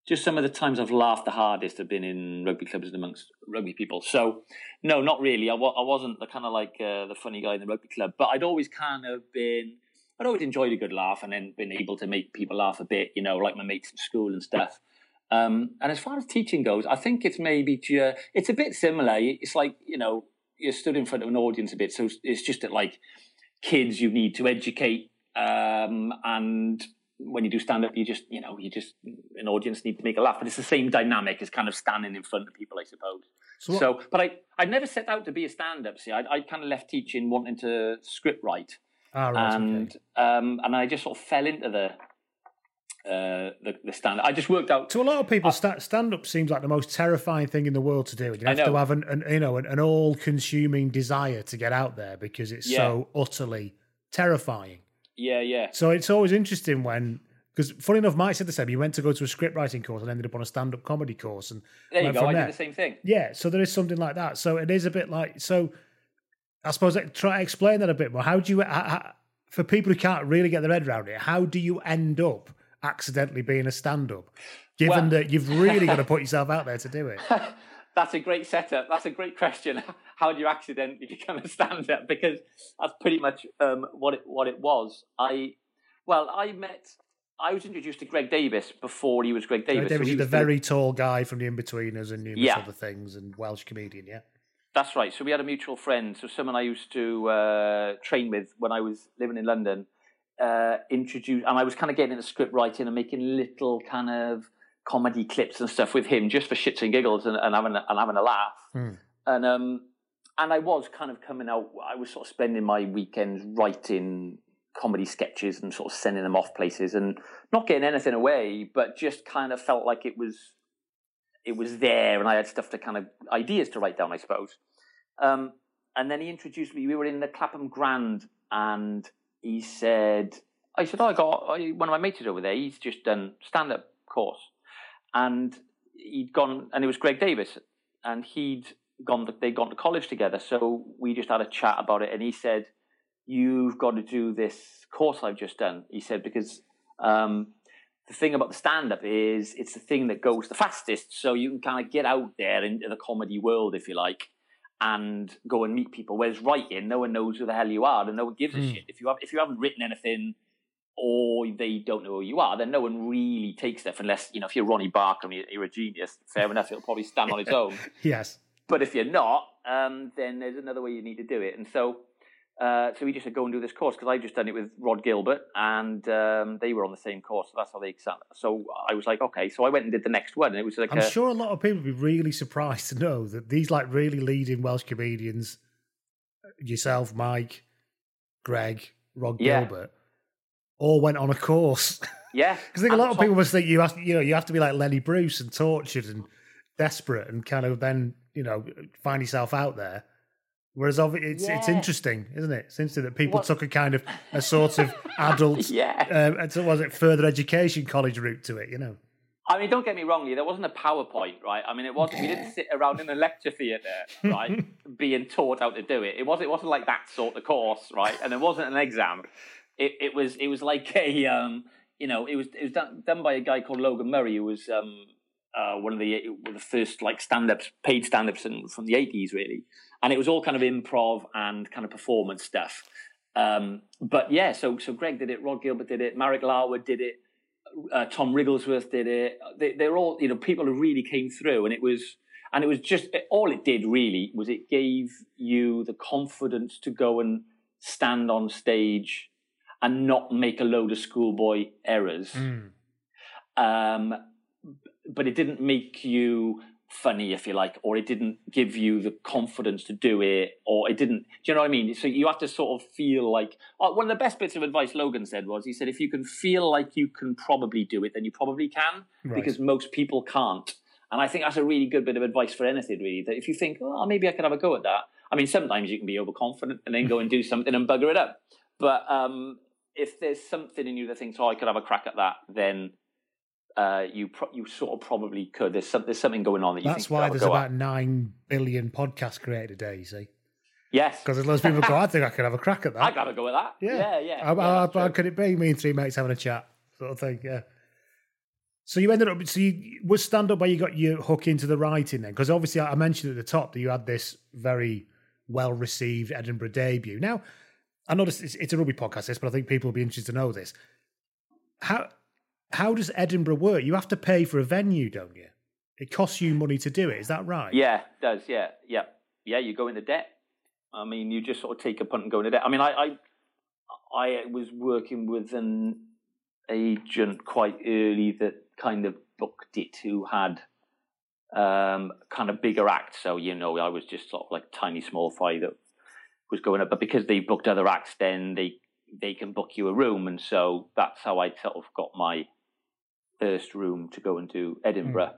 just some of the times I've laughed the hardest have been in rugby clubs and amongst rugby people. So, no, not really. I, I wasn't the kind of like uh, the funny guy in the rugby club, but I'd always kind of been, I'd always enjoyed a good laugh and then been able to make people laugh a bit, you know, like my mates at school and stuff. Um, and as far as teaching goes, I think it's maybe it's a bit similar. It's like, you know, you're stood in front of an audience a bit. So it's just that like, kids you need to educate um, and when you do stand up you just you know you just an audience need to make a laugh but it's the same dynamic as kind of standing in front of people i suppose so, so but i i never set out to be a stand-up see i, I kind of left teaching wanting to script write ah, right, and okay. um and i just sort of fell into the uh, the, the stand. I just worked out. To a lot of people, uh, stand up seems like the most terrifying thing in the world to do. You have to have an, an you know an, an all consuming desire to get out there because it's yeah. so utterly terrifying. Yeah, yeah. So it's always interesting when because funny enough, Mike said the same. He went to go to a script writing course and ended up on a stand up comedy course. And there you go. I there. did the same thing. Yeah, so there is something like that. So it is a bit like so. I suppose try to explain that a bit more. How do you how, for people who can't really get their head around it, how do you end up accidentally being a stand-up, given Well- that you've really got to put yourself out there to do it? That's a great setup. That's a great question. How do you accidentally become a stand-up? Because that's pretty much um, what it what it was. I well, I met. I was introduced to Greg Davies before he was Greg Davies. Greg Davies he is the was very tall guy from the Inbetweeners and numerous Yeah. other things, and Welsh comedian. Yeah, That's right. So we had a mutual friend. So someone I used to uh, train with when I was living in London uh, introduced, and I was kind of getting into script writing and making little kind of comedy clips and stuff with him just for shits and giggles and, and having a, and having a laugh. And um, and I was kind of coming out. I was sort of spending my weekends writing comedy sketches and sort of sending them off places and not getting anything away, but just kind of felt like it was it was there, and I had stuff to kind of ideas to write down, I suppose. Um, and then he introduced me. We were in the Clapham Grand, and he said, "I said, oh, I got I, one of my mates is over there. He's just done stand up course, and he'd gone, and it was Greg Davies, and he'd gone. To, they'd gone to college together, so we just had a chat about it. And he said, "You've got to do this course I've just done." He said because. Um, the thing about the stand up is it's the thing that goes the fastest. So you can kind of get out there into the comedy world, if you like, and go and meet people. Whereas writing, no one knows who the hell you are and no one gives a Mm. shit. If you have, if you haven't written anything or they don't know who you are, then no one really takes stuff unless, you know, if you're Ronnie Barker and you're, a genius, fair enough, it'll probably stand on its own. yes. But if you're not, um, then there's another way you need to do it. And so, uh, so we just said go and do this course because I've just done it with Rhod Gilbert, and um, they were on the same course. So that's how they examined. So I was like, okay. So I went and did the next one, and it was like I'm a, sure a lot of people would be really surprised to know that these like really leading Welsh comedians, yourself, Mike, Greg, Rhod Yeah. Gilbert, all went on a course. yeah. Because I think a lot of people must think you have, you know, you have to be like Lenny Bruce and tortured and desperate and kind of then, you know, find yourself out there. Whereas it's it's interesting, isn't it? It's interesting that people Well- took a kind of a sort of adult, Yeah. Um, so was it further education college route to it? You know, I mean, don't get me wrong, Lee. There wasn't a PowerPoint, right? I mean, it wasn't. We didn't sit around in a lecture theatre, right, being taught how to do it. It wasn't. It wasn't like that sort of course, right? And there wasn't an exam. It, it was. It was like a. Um, you know, it was. It was done, done by a guy called Logan Murray, who was um, uh, one of the one of the first like stand-ups, paid stand-ups from the eighties, really. And it was all kind of improv and kind of performance stuff. Um, but yeah, so so Greg did it, Rhod Gilbert did it, Marek Larwood did it, uh, Tom Wrigglesworth did it. They, they're all, you know, people who really came through, and it was, and it was just all it did really was it gave you the confidence to go and stand on stage and not make a load of schoolboy errors. Um, but it didn't make you funny, if you like, or it didn't give you the confidence to do it, or it didn't. Do you know what I mean? So you have to sort of feel like. Oh, one of the best bits of advice Logan said was he said, if you can feel like you can probably do it, then you probably can, Right. because most people can't. And I think that's a really good bit of advice for anything, really. That if you think, oh, maybe I could have a go at that. I mean, sometimes you can be overconfident and then go and do something and bugger it up. But um, if there's something in you that thinks, oh, I could have a crack at that, then uh, you pro- you sort of probably could. There's some, there's something going on that you that's think you could why there's about at. nine billion podcasts created a day. You see, Yes, because there's loads of people go, I think I could have a crack at that. I have a go at that. Yeah, yeah. How, yeah, how that's could it be? Me and three mates having a chat, sort of thing. Yeah. So you ended up. So you was stand up where you got your hook into the writing then, because obviously I mentioned at the top that you had this very well received Edinburgh debut. Now I know it's, it's a rugby podcast, this, but I think people will be interested to know this. How how does Edinburgh work? You have to pay for a venue, don't you? It costs you money to do it. Is that right? Yeah, it does. Yeah, yeah, yeah. You go into debt. I mean, you just sort of take a punt and go into debt. I mean, I, I, I was working with an agent quite early that kind of booked it, who had um, kind of bigger acts. So you know, I was just sort of like tiny small fry that was going up. But because they booked other acts, then they they can book you a room, and so that's how I sort of got my first room to go and do Edinburgh.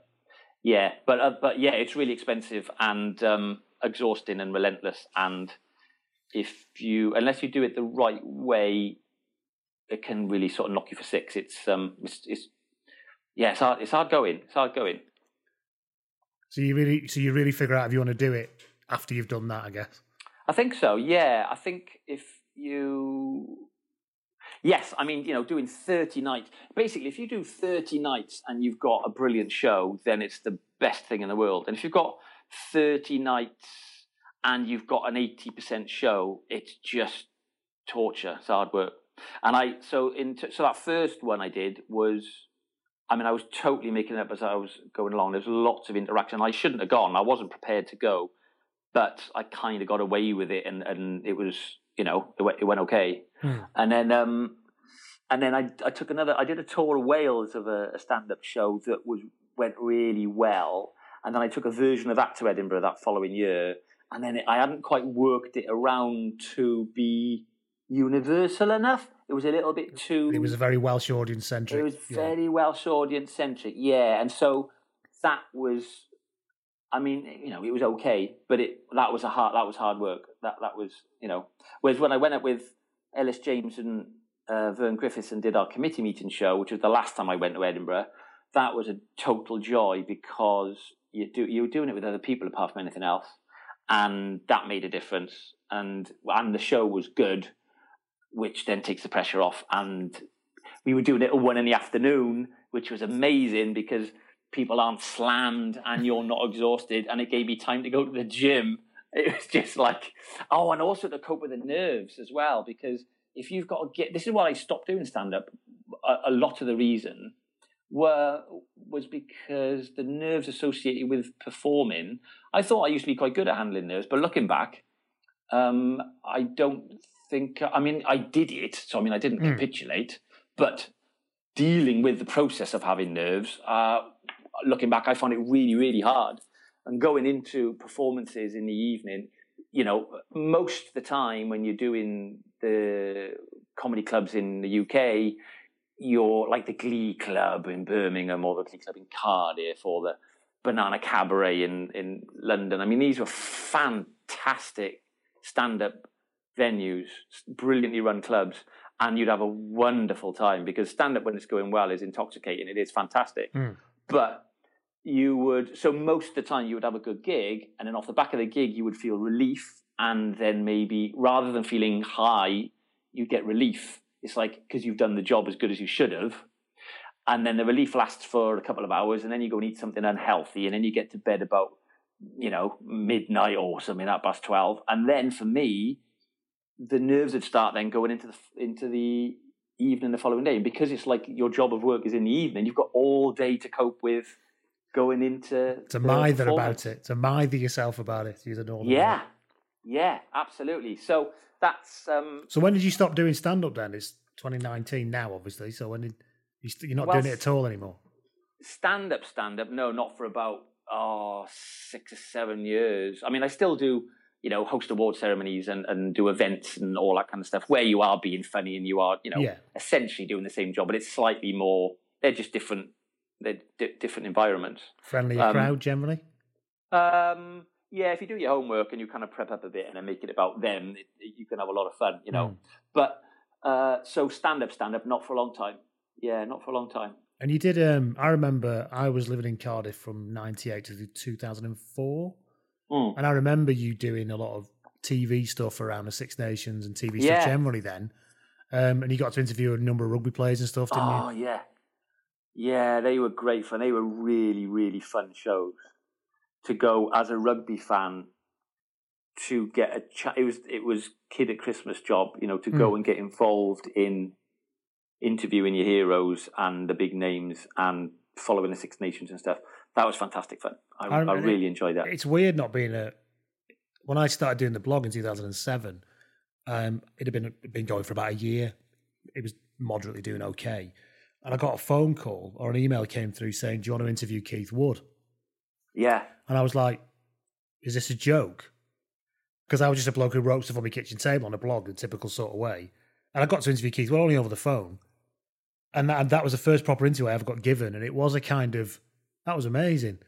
Yeah, but uh, but yeah, it's really expensive and um, exhausting and relentless. And if you, unless you do it the right way, it can really sort of knock you for six. It's um, it's, it's yeah, it's hard. It's hard going. It's hard going. So you really, so you really figure out if you want to do it after you've done that, I guess. I think so. Yeah, I think if you Yes, I mean, you know, doing 30 nights. Basically, if you do 30 nights and you've got a brilliant show, then it's the best thing in the world. And if you've got 30 nights and you've got an 80% show, it's just torture. It's hard work. And I, so in, so that first one I did was, I mean, I was totally making it up as I was going along. There's lots of interaction. I shouldn't have gone. I wasn't prepared to go, but I kind of got away with it and, and it was, you know, it went, it went okay. Hmm. And then, um, and then I, I took another. I did a tour of Wales of a, a stand-up show that was went really well. And then I took a version of that to Edinburgh that following year. And then it, I hadn't quite worked it around to be universal enough. It was a little bit too. It was a very Welsh audience centric. It was very Welsh audience centric, yeah. And so that was, I mean, you know, it was okay, but it that was a hard that was hard work. That that was, you know. Whereas when I went up with Elis James and uh, Vern Griffiths and did our committee meeting show, which was the last time I went to Edinburgh, that was a total joy because you do you were doing it with other people apart from anything else, and that made a difference. And and the show was good, which then takes the pressure off. And we were doing it at one in the afternoon, which was amazing because people aren't slammed and you're not exhausted, and it gave me time to go to the gym. It was just like, oh, and also to cope with the nerves as well, because if you've got to get, this is why I stopped doing stand up. A, a lot of the reason were was because the nerves associated with performing. I thought I used to be quite good at handling nerves, but looking back, um, I don't think. I mean, I did it, so I mean, I didn't Hmm. capitulate, but dealing with the process of having nerves, uh, looking back, I found it really, really hard. And going into performances in the evening, you know, most of the time when you're doing the comedy clubs in the UK, you're like the Glee Club in Birmingham or the Glee Club in Cardiff or the Banana Cabaret in, in London. I mean, these were fantastic stand up venues, brilliantly run clubs, and you'd have a wonderful time because stand up when it's going well is intoxicating. It is fantastic. Mm. But you would, so most of the time you would have a good gig, and then off the back of the gig, you would feel relief. And then maybe rather than feeling high, you get relief. It's like because you've done the job as good as you should have. And then the relief lasts for a couple of hours, and then you go and eat something unhealthy, and then you get to bed about, you know, midnight or something, at past 12. And then for me, the nerves would start then going into the into the evening the following day. And because it's like your job of work is in the evening, you've got all day to cope with going into To the mither about it, to mither yourself about it. Use a normal. Yeah, yeah, absolutely. So that's um, So when did you stop doing stand up then? It's 2019 now, obviously. So when did you st- you're not Well, doing it at all anymore? stand up, stand up. No, not for about oh six or seven years. I mean, I still do, you know, host award ceremonies and, and do events and all that kind of stuff where you are being funny and you are, you know, Yeah. essentially doing the same job, but it's slightly more. They're just different. They're di- different environments. Friendly Um, crowd generally. Um, yeah, if you do your homework and you kind of prep up a bit and then make it about them, it, you can have a lot of fun, you know. Mm. But uh, so stand up, stand up, not for a long time. Yeah, not for a long time. And you did. Um, I remember I was living in Cardiff from '98 to 2004, Mm. and I remember you doing a lot of TV stuff around the Six Nations and TV Yeah. stuff generally. Then, um, and you got to interview a number of rugby players and stuff, didn't Oh you? yeah, yeah, they were great fun. They were really, really fun shows to go as a rugby fan to get a. Ch- it was it was kid at Christmas job, you know, to go Mm. and get involved in interviewing your heroes and the big names and following the Six Nations and stuff. That was fantastic fun. I, I, remember- really enjoyed that. It's weird not being a. When I started doing the blog in 2007, um, it had been been going for about a year. It was moderately doing okay, and I got a phone call or an email came through saying, "Do you want to interview Keith Wood?" Yeah, And I was like, "Is this a joke?" Because I was just a bloke who wrote stuff on my kitchen table on a blog, the typical sort of way. And I got to interview Keith Wood only over the phone, and that, that was the first proper interview I ever got given, and it was a kind of that was amazing.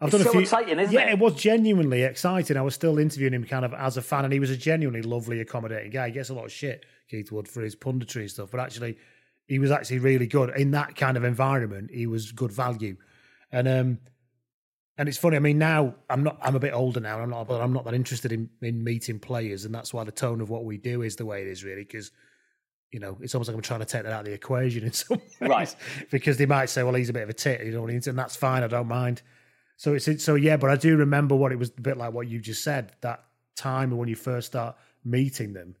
I've It's done a few, exciting, isn't yeah, it? it was genuinely exciting. I was still interviewing him kind of as a fan, and he was a genuinely lovely, accommodating guy. He gets a lot of shit, Keith Wood, for his punditry and stuff, but actually, he was actually really good in that kind of environment. He was good value, and um, and it's funny. I mean, now I'm not. I'm a bit older now. I'm not, but I'm not that interested in in meeting players, and that's why the tone of what we do is the way it is, really, because you know, it's almost like I'm trying to take that out of the equation in some ways. Right. because they might say, well, he's a bit of a tit, you know, and that's fine. I don't mind. So it's so yeah, but I do remember what it was a bit like what you just said that time when you first start meeting them.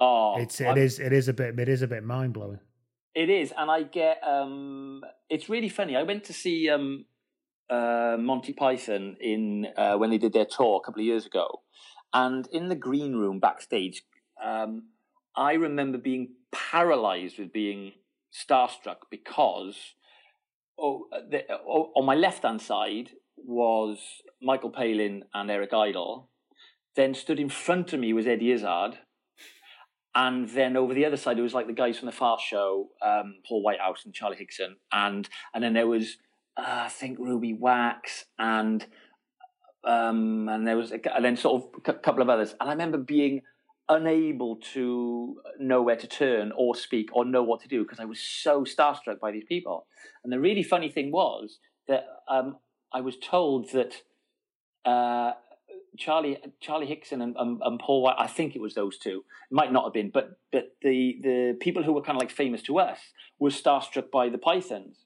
Oh, it's it is it is a bit it is a bit mind blowing. It is, and I get um, it's really funny. I went to see um, uh, Monty Python in uh, when they did their tour a couple of years ago, and in the green room backstage, um, I remember being paralyzed with being starstruck because oh, the, oh, on my left hand side was Michael Palin and Eric Idle. Then stood in front of me was Eddie Izzard. And then over the other side, it was like the guys from the Fast Show, um, Paul Whitehouse and Charlie Higson, and and then there was uh, I think Ruby Wax and um, and there was a, and then sort of a couple of others. And I remember being unable to know where to turn or speak or know what to do because I was so starstruck by these people. And the really funny thing was that um, I was told that uh, Charlie Charlie Higson and, and, and, Paul White, I think it was those two. Might not have been, but but the the people who were kind of like famous to us were starstruck by the Pythons.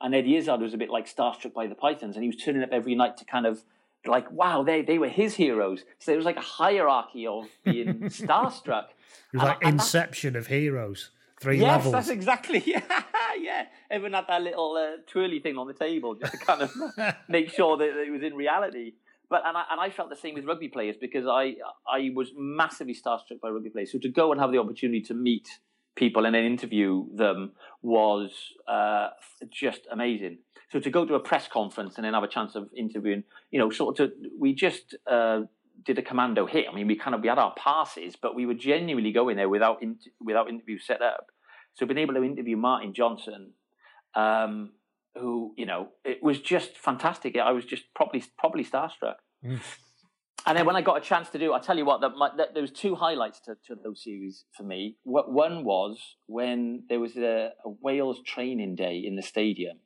And Eddie Izzard was a bit like starstruck by the Pythons, and he was turning up every night to kind of like, wow, they they were his heroes. So there was like a hierarchy of being starstruck. It was like and, Inception of heroes. Three yes, levels. that's exactly yeah, yeah. Everyone had that little uh, twirly thing on the table just to kind of make sure that it was in reality. But and I, and I felt the same with rugby players because I I was massively starstruck by rugby players. So to go and have the opportunity to meet people and then interview them was uh, just amazing. So to go to a press conference and then have a chance of interviewing, you know, sort of, we just uh, did a commando hit. I mean, we kind of we had our passes, but we were genuinely going there without in, without interview set up. So being able to interview Martin Johnson, um, who you know, it was just fantastic. I was just probably probably starstruck. Mm. And then when I got a chance to do, I tell you what, that, my, that there was two highlights to, to, those series for me. What one was when there was a, a Wales training day in the stadium,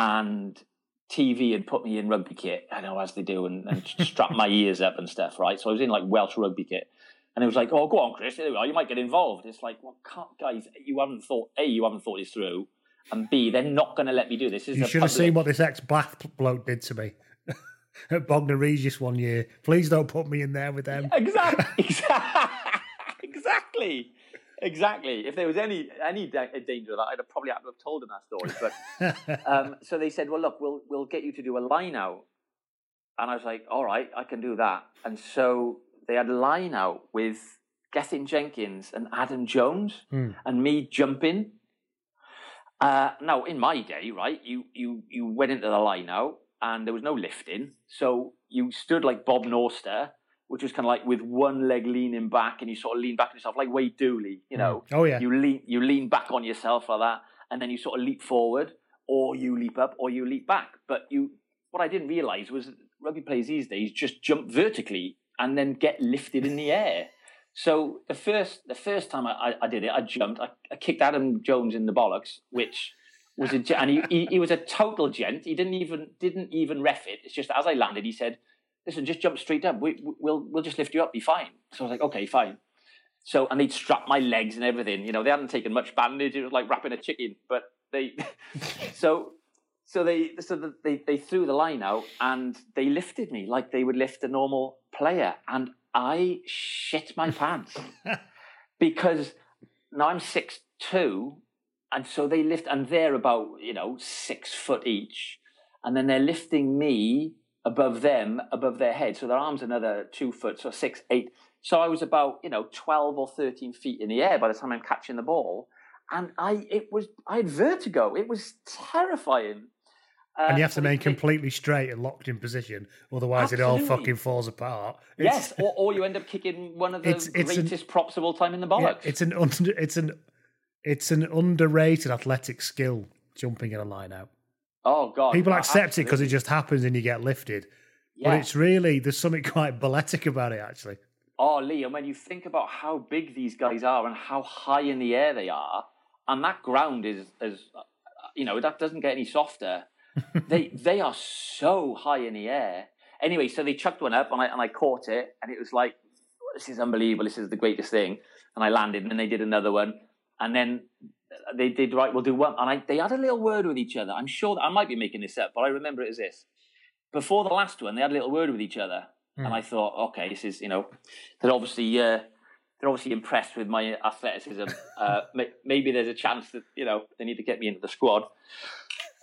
and TV had put me in rugby kit, I know as they do, and, and strapped my ears up and stuff, right? So I was in like Welsh rugby kit. And it was like, oh, go on, Chris, there we are, you might get involved. It's like, well, guys, you haven't thought, A, you haven't thought this through, and B, they're not going to let me do this. this you should public... have seen what this ex Bath bloke did to me. at Bognor Regis one year. Please don't put me in there with them. Exactly. exactly. Exactly. If there was any any danger of that, I'd have probably have told them that story. But um, so they said, "Well, look, we'll we'll get you to do a line out," and I was like, "All right, I can do that." And so they had a line out with Gethin Jenkins and Adam Jones, mm. and me jumping. Uh, now, in my day, right, you you you went into the line out, and there was no lifting. So you stood like Bob Norster, which was kind of like with one leg leaning back, and you sort of lean back on yourself, like Wade Dooley, you know. Mm. Oh yeah. You lean you lean back on yourself like that, and then you sort of leap forward, or you leap up, or you leap back. But you, what I didn't realise was rugby players these days just jump vertically and then get lifted in the air. So the first the first time I, I did it, I jumped. I, I kicked Adam Jones in the bollocks, which was a and he, he, he was a total gent. He didn't even didn't even ref it. It's just as I landed, he said, "Listen, just jump straight up. We, will we'll just lift you up. Be fine." So I was like, "Okay, fine." So and they'd strap my legs and everything. You know, they hadn't taken much bandage. It was like wrapping a chicken, but they so so they so they they threw the line out and they lifted me like they would lift a normal player, and I shit my pants because now I'm six two and so they lift, and they're about you know six foot each, and then they're lifting me above them, above their head. So their arms another two foot, so six, eight. So I was about you know twelve or thirteen feet in the air by the time I'm catching the ball, and I it was I had vertigo. It was terrifying. Uh, and you have to remain completely straight and locked in position, otherwise Absolutely. it all fucking falls apart. It's, yes, or, or, you end up kicking one of the it's, it's greatest an, props of all time in the bollocks. Yeah, it's an it's an it's an underrated athletic skill jumping in a line out. Oh god, people accept absolutely. it because it just happens and you get lifted. Yeah. But it's really there's something quite balletic about it actually. Oh, Lee, and when you think about how big these guys are and how high in the air they are, and that ground is is uh, you know that doesn't get any softer. they they are so high in the air. Anyway, so they chucked one up and I and I caught it, and it was like this is unbelievable. This is the greatest thing. and I landed, and then they did another one, and then they did right. We'll do one, and I, they had a little word with each other. I'm sure that I might be making this up, but I remember it as this. Before the last one, they had a little word with each other, Hmm. and I thought, okay, this is you know, they're obviously uh, they're obviously impressed with my athleticism. uh, may- maybe there's a chance that you know they need to get me into the squad.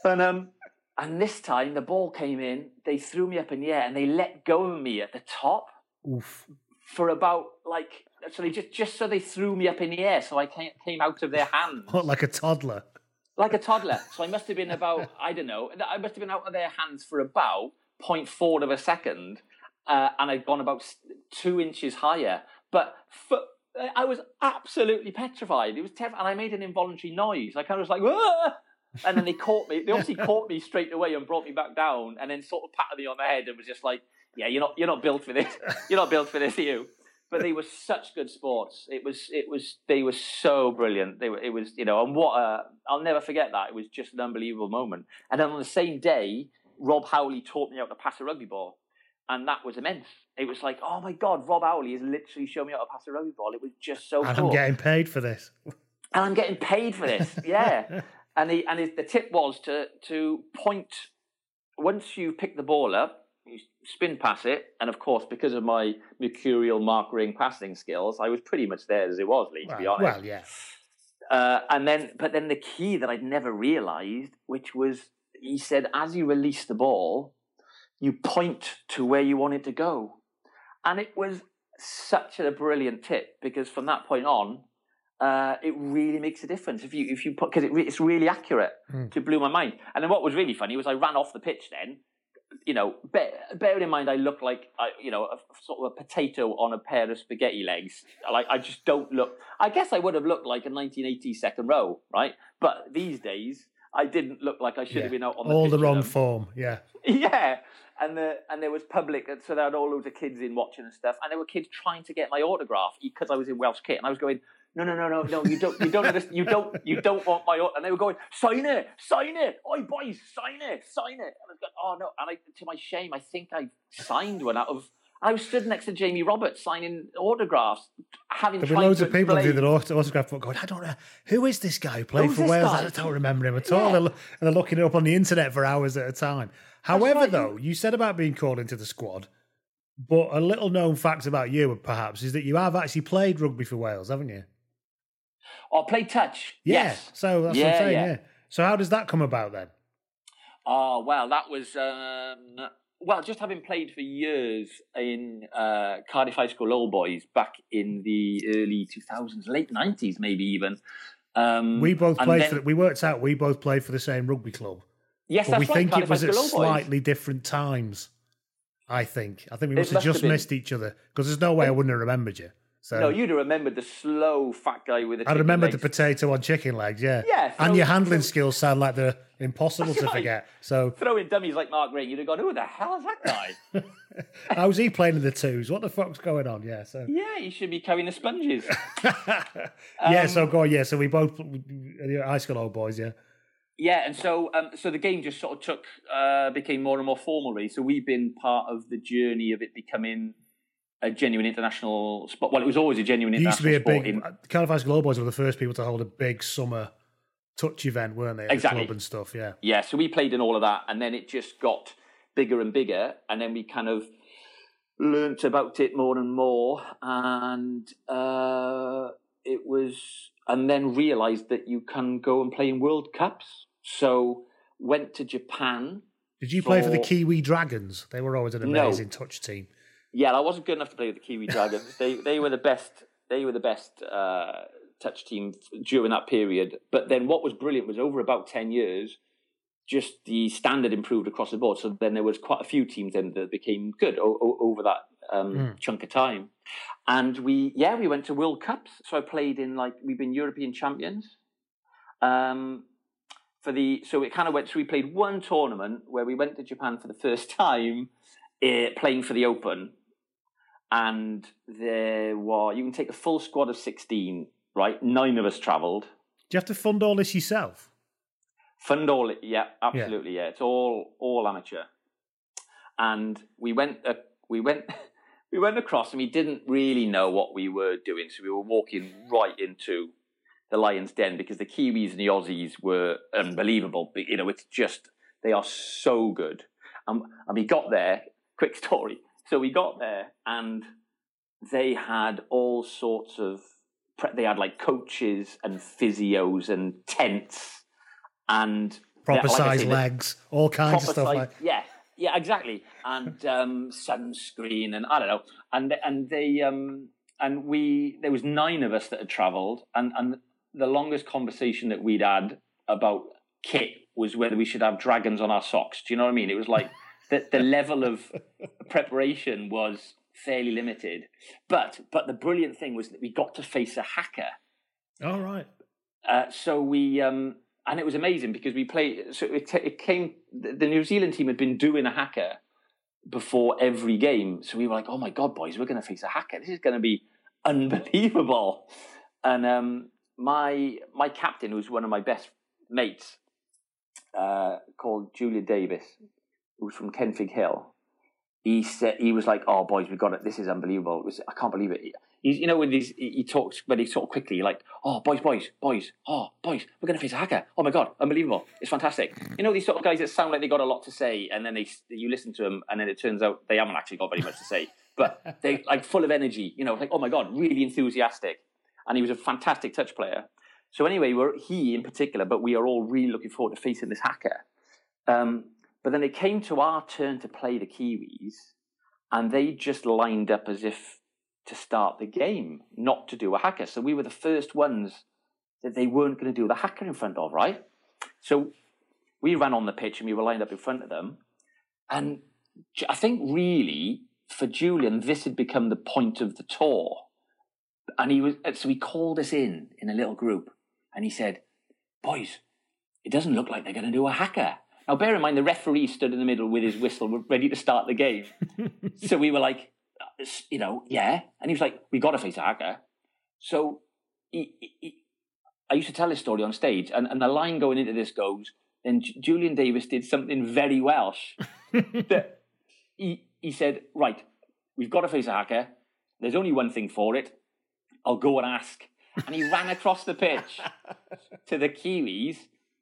And um, and this time the ball came in, they threw me up in the air, and they let go of me at the top Oof. for about like so they just just so they threw me up in the air, so I came came out of their hands like a toddler. like a toddler. So I must have been about I don't know. I must have been out of their hands for about 0.4 of a second, uh, and I'd gone about two inches higher. But for, I was absolutely petrified. It was terrifying, and I made an involuntary noise. I kind of was like, and then they caught me. They obviously caught me straight away and brought me back down, and then sort of patted me on the head and was just like, "Yeah, you're not you're not built for this. You're not built for this, are you?" But they were such good sports. It was it was they were so brilliant. They were it was you know and what a, I'll never forget that. It was just an unbelievable moment. And then on the same day, Rob Howley taught me how to pass a rugby ball, and that was immense. It was like, oh my god, Rob Howley has literally shown me how to pass a rugby ball. It was just so and cool I'm getting paid for this. and I'm getting paid for this. Yeah. and the and the tip was to to point once you pick the ball up, you spin pass it, and of course, because of my mercurial Mark Ring passing skills, I was pretty much there as it was, Lee. To be honest. well, yeah. Uh, and then, but then the key that I'd never realised, which was, he said, as you release the ball, you point to where you want it to go, and it was such a brilliant tip because from that point on, uh, it really makes a difference if you if you put because it, re- it's really accurate. Hmm. To blew my mind. And then what was really funny was I ran off the pitch then. You know, bear, in mind I look like I, you know, a, sort of a potato on a pair of spaghetti legs. Like I just don't look. I guess I would have looked like a 1980s second row, right? But these days I didn't look like I should Yeah. have been out on the All the wrong form. Yeah. Yeah, and the and there was public, so there had all loads of kids in watching and stuff, and there were kids trying to get my autograph because I was in Welsh kit, and I was going, no, no, no, no, no, you don't, you don't, understand, you don't, you don't want my, au-" and they were going, sign it, sign it, oi boys, sign it, sign it, and I was going, oh no, and I, to my shame, I think I signed one out of. I was stood next to Jamie Roberts signing autographs, having There'll be loads of people who do explain- their auto- autograph book going, I don't know, who is this guy who played for Wales? guy? I don't remember him at all. They're, and they're looking it up on the internet for hours at a time. However, right, though, you said about being called into the squad, but a little known fact about you, perhaps, is that you have actually played rugby for Wales, haven't you? Oh, play touch. Yeah. Yes. So that's what Yeah, I'm saying, yeah. yeah. So how does that come about then? Oh well, that was um, well just having played for years in uh, Cardiff High School Old Boys back in the early two thousands, late nineties, maybe even. Um, We both played then- for, we worked out we both played for the same rugby club. Yes, but we right, think Cardiff it was at Boys. slightly different times. I think. I think we must have must have just been. missed each other because there's no way I wouldn't have remembered you. So No, you'd have remembered the slow fat guy with the. I remember the potato on chicken legs, yeah. Yeah, and your handling skills sound like they're impossible to right. forget. So throwing dummies like Mark Ring. You'd have gone, "Who the hell is that guy?" how was he playing in the twos? What the fuck's going on? Yeah, so yeah, he should be carrying the sponges. yeah, Um, so go on, yeah. So we both high school old boys, yeah. Yeah, and so um, so the game just sort of took uh, became more and more formal, really. So we've been part of the journey of it becoming a genuine international spot. Well, it was always a genuine It used to international be a big. in- Cardiff High School boys were the first people to hold a big summer touch event, weren't they? Exactly. the club and stuff. Yeah. yeah, so we played in all of that, and then it just got bigger and bigger, and then we kind of learnt about it more and more, and uh, it was, and then realised that you can go and play in World Cups. So went to Japan. Did you play for the Kiwi Dragons? They were always an No. amazing touch team. Yeah, I wasn't good enough to play with the Kiwi Dragons. they they were the best. They were the best uh, touch team during that period. But then what was brilliant was over about ten years, just the standard improved across the board. So then there was quite a few teams then that became good o- o- over that um, Mm. chunk of time. And we yeah we went to World Cups. So I played in like we've been European champions. Um, for the so it kind of went. So we played one tournament where we went to Japan for the first time, uh, playing for the Open, and there were you can take a full squad of sixteen. Right, nine of us travelled. Do you have to fund all this yourself? Fund all, yeah, absolutely, yeah. It's all all amateur. And we went, uh, we went, we went across and we didn't really know what we were doing. So we were walking right into the Lions Den because the Kiwis and the Aussies were unbelievable. But, you know, it's just, they are so good. Um, and we got there, quick story. So we got there and they had all sorts of, they had like coaches and physios and tents and proper like size legs, all kinds of stuff size, like yeah, yeah, exactly, and um, sunscreen and I don't know, and and they um and we there was nine of us that had travelled, and and the longest conversation that we'd had about kit was whether we should have dragons on our socks. Do you know what I mean? It was like the the level of preparation was fairly limited, but but the brilliant thing was that we got to face a haka. All right. Uh, so we um, and it was amazing because we played. So it, it came. The New Zealand team had been doing a haka before every game, so we were like, "Oh my god, boys, we're going to face a haka. This is going to be unbelievable." And um, my my captain, was one of my best mates, uh, called Julian Davis, who's from Kenfig Hill. He said he was like, "Oh, boys, we got it. This is unbelievable. It Was, I can't believe it." He's, you know, when he's, he talks, when he talks quickly, like, oh, boys, boys, boys, oh, boys, we're going to face a haka. Oh my God, unbelievable. It's fantastic. You know, these sort of guys that sound like they got a lot to say and then they, you listen to them and then it turns out they haven't actually got very much to say, but they like full of energy, you know, like, oh my God, really enthusiastic. And he was a fantastic touch player. So anyway, we're, he in particular, but we are all really looking forward to facing this haka. Um, but then it came to our turn to play the Kiwis and they just lined up as if to start the game, not to do a haka. So we were the first ones that they weren't going to do the haka in front of, right? So we ran on the pitch and we were lined up in front of them. And I think really for Julian, this had become the point of the tour. And he was, uh, so he called us in in a little group and he said, Boys, it doesn't look like they're going to do a haka. Now, bear in mind, the referee stood in the middle with his whistle, ready to start the game. so we were like, you know, yeah. And he was like, we got to face a haka. So he, he, I used to tell this story on stage, and, and the line going into this goes, then Julian Davis did something very Welsh that he, he said, right, we've got to face a haka. There's only one thing for it. I'll go and ask. And he ran across the pitch to the Kiwis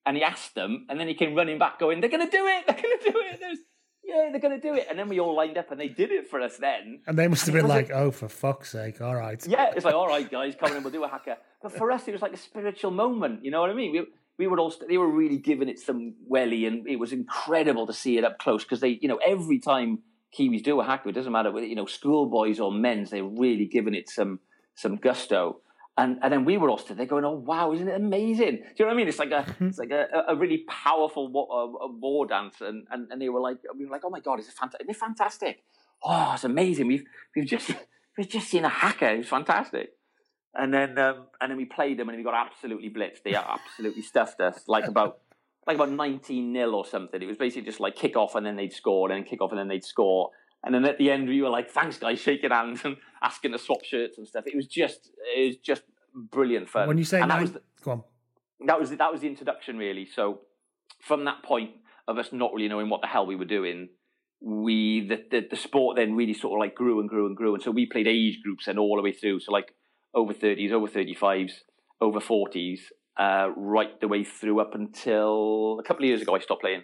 and he asked them, and then he came running back going, they're going to do it, they're going to do it. There's, yeah, they're going to do it. And then we all lined up and they did it for us then. And they must have been like, oh, for fuck's sake, all right. Yeah, it's like, all right, guys, come in, we'll do a haka. But for us, it was like a spiritual moment. You know what I mean? We, we were all, they were really giving it some welly and it was incredible to see it up close because they, you know, every time Kiwis do a haka, it doesn't matter, whether you know, schoolboys or men's, they're really giving it some, some gusto. And, and then we were all stood there going, "Oh wow, isn't it amazing?" Do you know what I mean? It's like a it's like a, a really powerful war, a war dance, and, and, and they were like, we were like, "Oh my god, it's fantastic! Isn't fantastic? Oh, it's amazing! We've we've just we've just seen a haka. It's fantastic." And then um, and then we played them, and we got absolutely blitzed. They absolutely stuffed us, like about like about nineteen nil or something. It was basically just like kick off, and then they'd score, and then kick off, and then they'd score. And then at the end, we were like, "Thanks, guys," shaking hands and asking to swap shirts and stuff. It was just, it was just brilliant fun. When you say and nine, that was the, go on. That was the, that was the introduction, really. So from that point of us not really knowing what the hell we were doing, we the, the the sport then really sort of like grew and grew and grew, and so we played age groups and all the way through. So like over thirties, over thirty fives, over forties, uh, right the way through up until a couple of years ago. I stopped playing.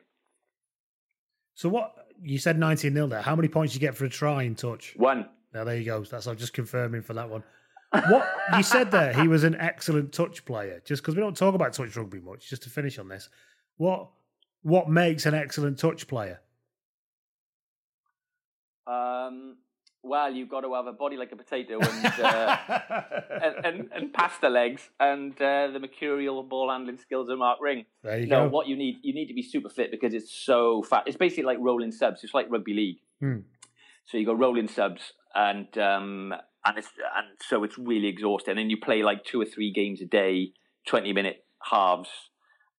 So what you said, nineteen nil there. How many points you get for a try in touch? One. Now there you go. That's I'm just confirming for that one. What you said there, he was an excellent touch player. Just because we don't talk about touch rugby much. Just to finish on this, what what makes an excellent touch player? Um, well, you've got to have a body like a potato and uh, and, and, and pasta legs and uh, the mercurial ball handling skills of Mark Ring. There you no, go. what you need, you need to be super fit because it's so fat. It's basically like rolling subs. It's like rugby league. Hmm. So you go rolling subs and um, and it's and so it's really exhausting. And then you play like two or three games a day, twenty minute halves.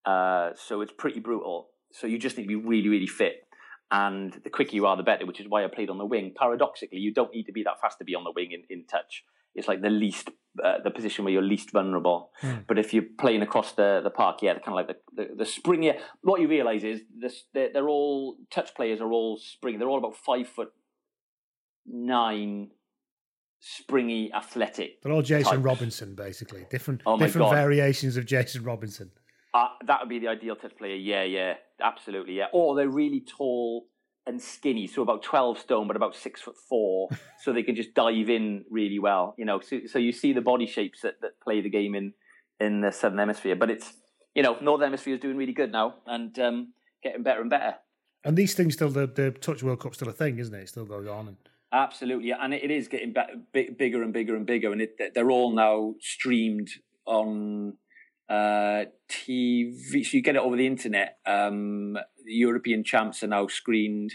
Uh, so it's pretty brutal. So you just need to be really, really fit. And the quicker you are, the better, which is why I played on the wing. Paradoxically, you don't need to be that fast to be on the wing in, in touch. It's like the least, uh, the position where you're least vulnerable. Mm. But if you're playing across the, the park, yeah, kind of like the, the, the spring. What you realise is this, they're, they're all touch players are all spring. They're all about five foot nine springy, athletic. They're all Jason types. Robinson, basically. Different Oh different God. variations of Jason Robinson. Uh, that would be the ideal touch player. Yeah, yeah, absolutely. Yeah. Or they're really tall and skinny, so about twelve stone, but about six foot four, so they can just dive in really well. You know, so, so you see the body shapes that, that play the game in in the southern hemisphere, but it's you know northern hemisphere is doing really good now and um, getting better and better. And these things still the, the Touch World Cup's still a thing, isn't it? It still goes on. And Absolutely, and it, is getting bigger and bigger and bigger, and it, they're all now streamed on uh, TV. So you get it over the internet. Um, the European champs are now screened.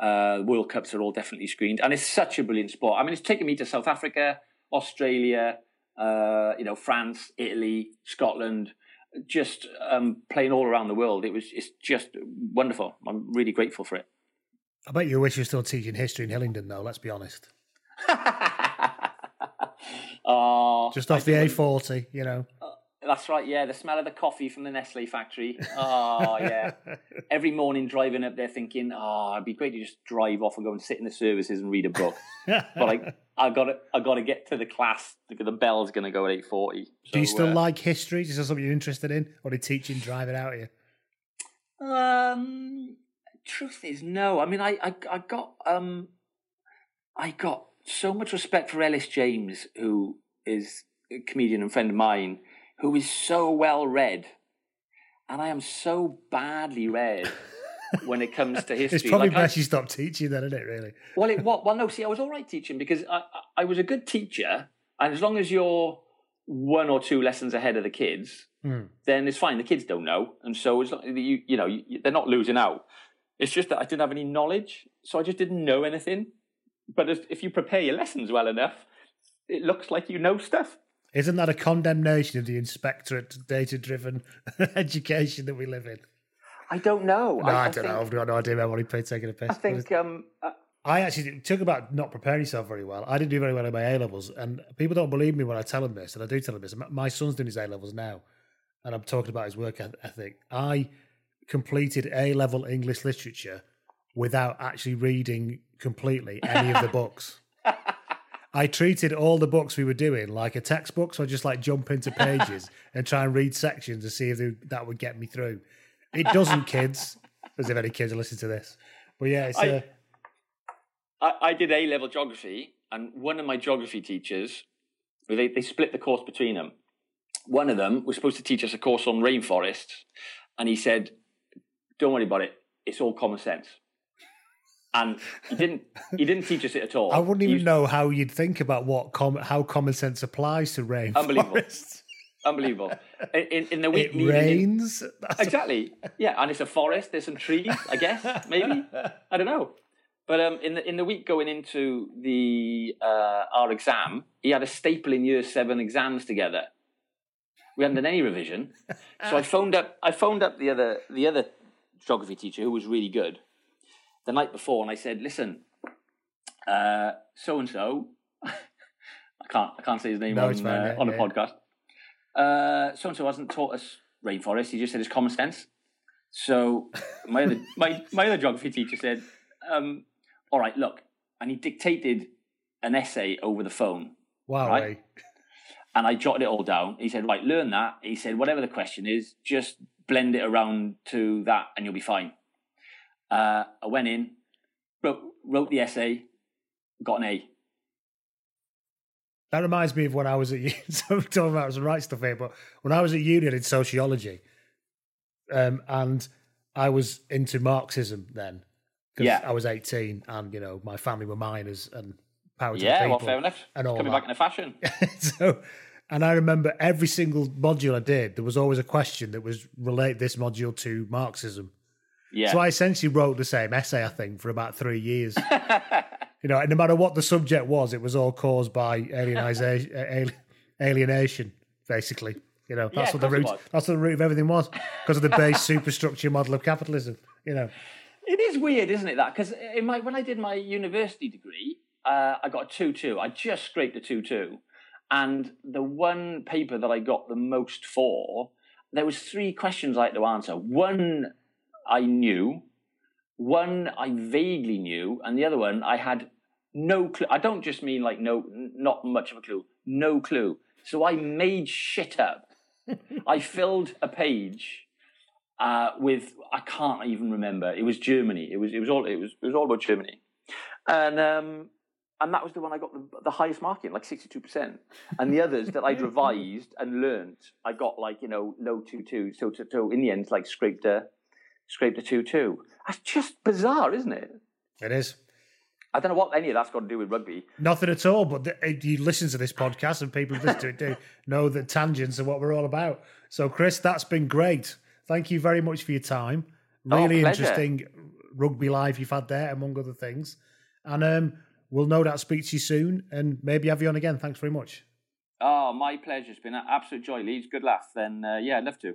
Uh, World Cups are all definitely screened, and it's such a brilliant sport. I mean, it's taken me to South Africa, Australia, uh, you know, France, Italy, Scotland, just um, playing all around the world. It was it's just wonderful. I'm really grateful for it. I bet you wish you were still teaching history in Hillingdon, though. Let's be honest. Oh, Just off the A40, you know. That's right, yeah. The smell of the coffee from the Nestle factory. Oh, yeah. Every morning driving up there thinking, oh, it'd be great to just drive off and go and sit in the services and read a book. but I, I got to, I got to get to the class because the bell's going to go at eight forty. Do you still like history? Is that something you're interested in? Or did teaching drive it out of you? Um, truth is, no. I mean, I, I, I got, um, I got so much respect for Elis James, who is a comedian and friend of mine, who is so well read, and I am so badly read when it comes to history. It's probably Like, I- best you stop teaching then, isn't it, really? well, it what? Well, no. See, I was all right teaching because I, I- I was a good teacher, and as long as you're one or two lessons ahead of the kids, Hmm. then it's fine. The kids don't know, and so as long, you you know you, they're not losing out. It's just that I didn't have any knowledge, so I just didn't know anything. But if you prepare your lessons well enough, it looks like you know stuff. Isn't that a condemnation of the inspectorate data driven education that we live in? I don't know. No, I, don't think, know. I've got no idea about what he paid taking a piss. I think um, uh, I actually talk about not preparing yourself very well. I didn't do very well in my A levels, and people don't believe me when I tell them this, and I do tell them this. My- My son's doing his A levels now, and I'm talking about his work ethic. I completed A level English literature without actually reading completely any of the books. I treated all the books we were doing like a textbook, so I just like jump into pages and try and read sections to see if they, that would get me through. It doesn't, kids. As if any kids listen to this, but yeah, it's. I- uh, I, I did A level geography, and one of my geography teachers, they, they split the course between them. One of them was supposed to teach us a course on rainforests, and he said, "Don't worry about it; it's all common sense." And he didn't. He didn't teach us it at all. I wouldn't even was- know how you'd think about what com- how common sense applies to rain. Unbelievable. forests. Unbelievable. In, in, in the week It leading in- rains. Exactly. Yeah, and it's a forest. There's some trees, I guess. Maybe I don't know. But um, in the in the week going into the uh, our exam, he had a staple in year seven exams together. We hadn't done any revision, so I phoned up. I phoned up the other the other geography teacher who was really good the night before, and I said, "Listen, so and so, I can't I can't say his name No, on fine, uh, yeah, on a yeah. podcast. So and so hasn't taught us rainforest. He just said it's common sense. So my other my my other geography teacher said, um, "All right, look," and he dictated an essay over the phone, Wow. Right. And I jotted it all down. He said, "Right, learn that." He said, "Whatever the question is, just blend it around to that, and you'll be fine." Uh, I went in, wrote wrote the essay, got an A. That reminds me of when I was at uni. So I'm talking about some right stuff here, but when I was at uni, I did sociology, um, and I was into Marxism then. 'cause Yeah. I was 18, and you know my family were miners and power to the Yeah, people. well, fair enough. And all Coming that. back into fashion. so, and I remember every single module I did, there was always a question that was relate this module to Marxism. Yeah. So I essentially wrote the same essay, I think, for about three years. you know, and no matter what the subject was, it was all caused by alienization, alienation, basically. You know, that's Yeah, what the of course it root. That's what the root of everything was because of the base superstructure model of capitalism. You know, It is weird, isn't it? That because in my when I did my university degree, uh, I got a two two. I just scraped a two two, and the one paper that I got the most for, there was three questions I had to answer. One I knew, one I vaguely knew, and the other one I had no clue. I don't just mean like no, not much of a clue. No clue. So I made shit up. I filled a page uh, with I can't even remember. It was Germany. It was it was all it was it was all about Germany, and um, and that was the one I got the, the highest mark in, like sixty two percent. And the others that I'd revised and learnt, I got like you know low two two. So to, to in the end, like scraped a scraped a two two. That's just bizarre, isn't it? It is. I don't know what any of that's got to do with rugby. Nothing at all. But the, you listen to this podcast, and people who listen to it do know that tangents are what we're all about. So, Chris, that's been great. Thank you very much for your time. Really Oh, interesting rugby life you've had there, among other things. And um, we'll no doubt speak to you soon, and maybe have you on again. Thanks very much. Oh, my pleasure. It's been an absolute joy, Leeds. Good laugh. Then, uh, yeah, I'd love to.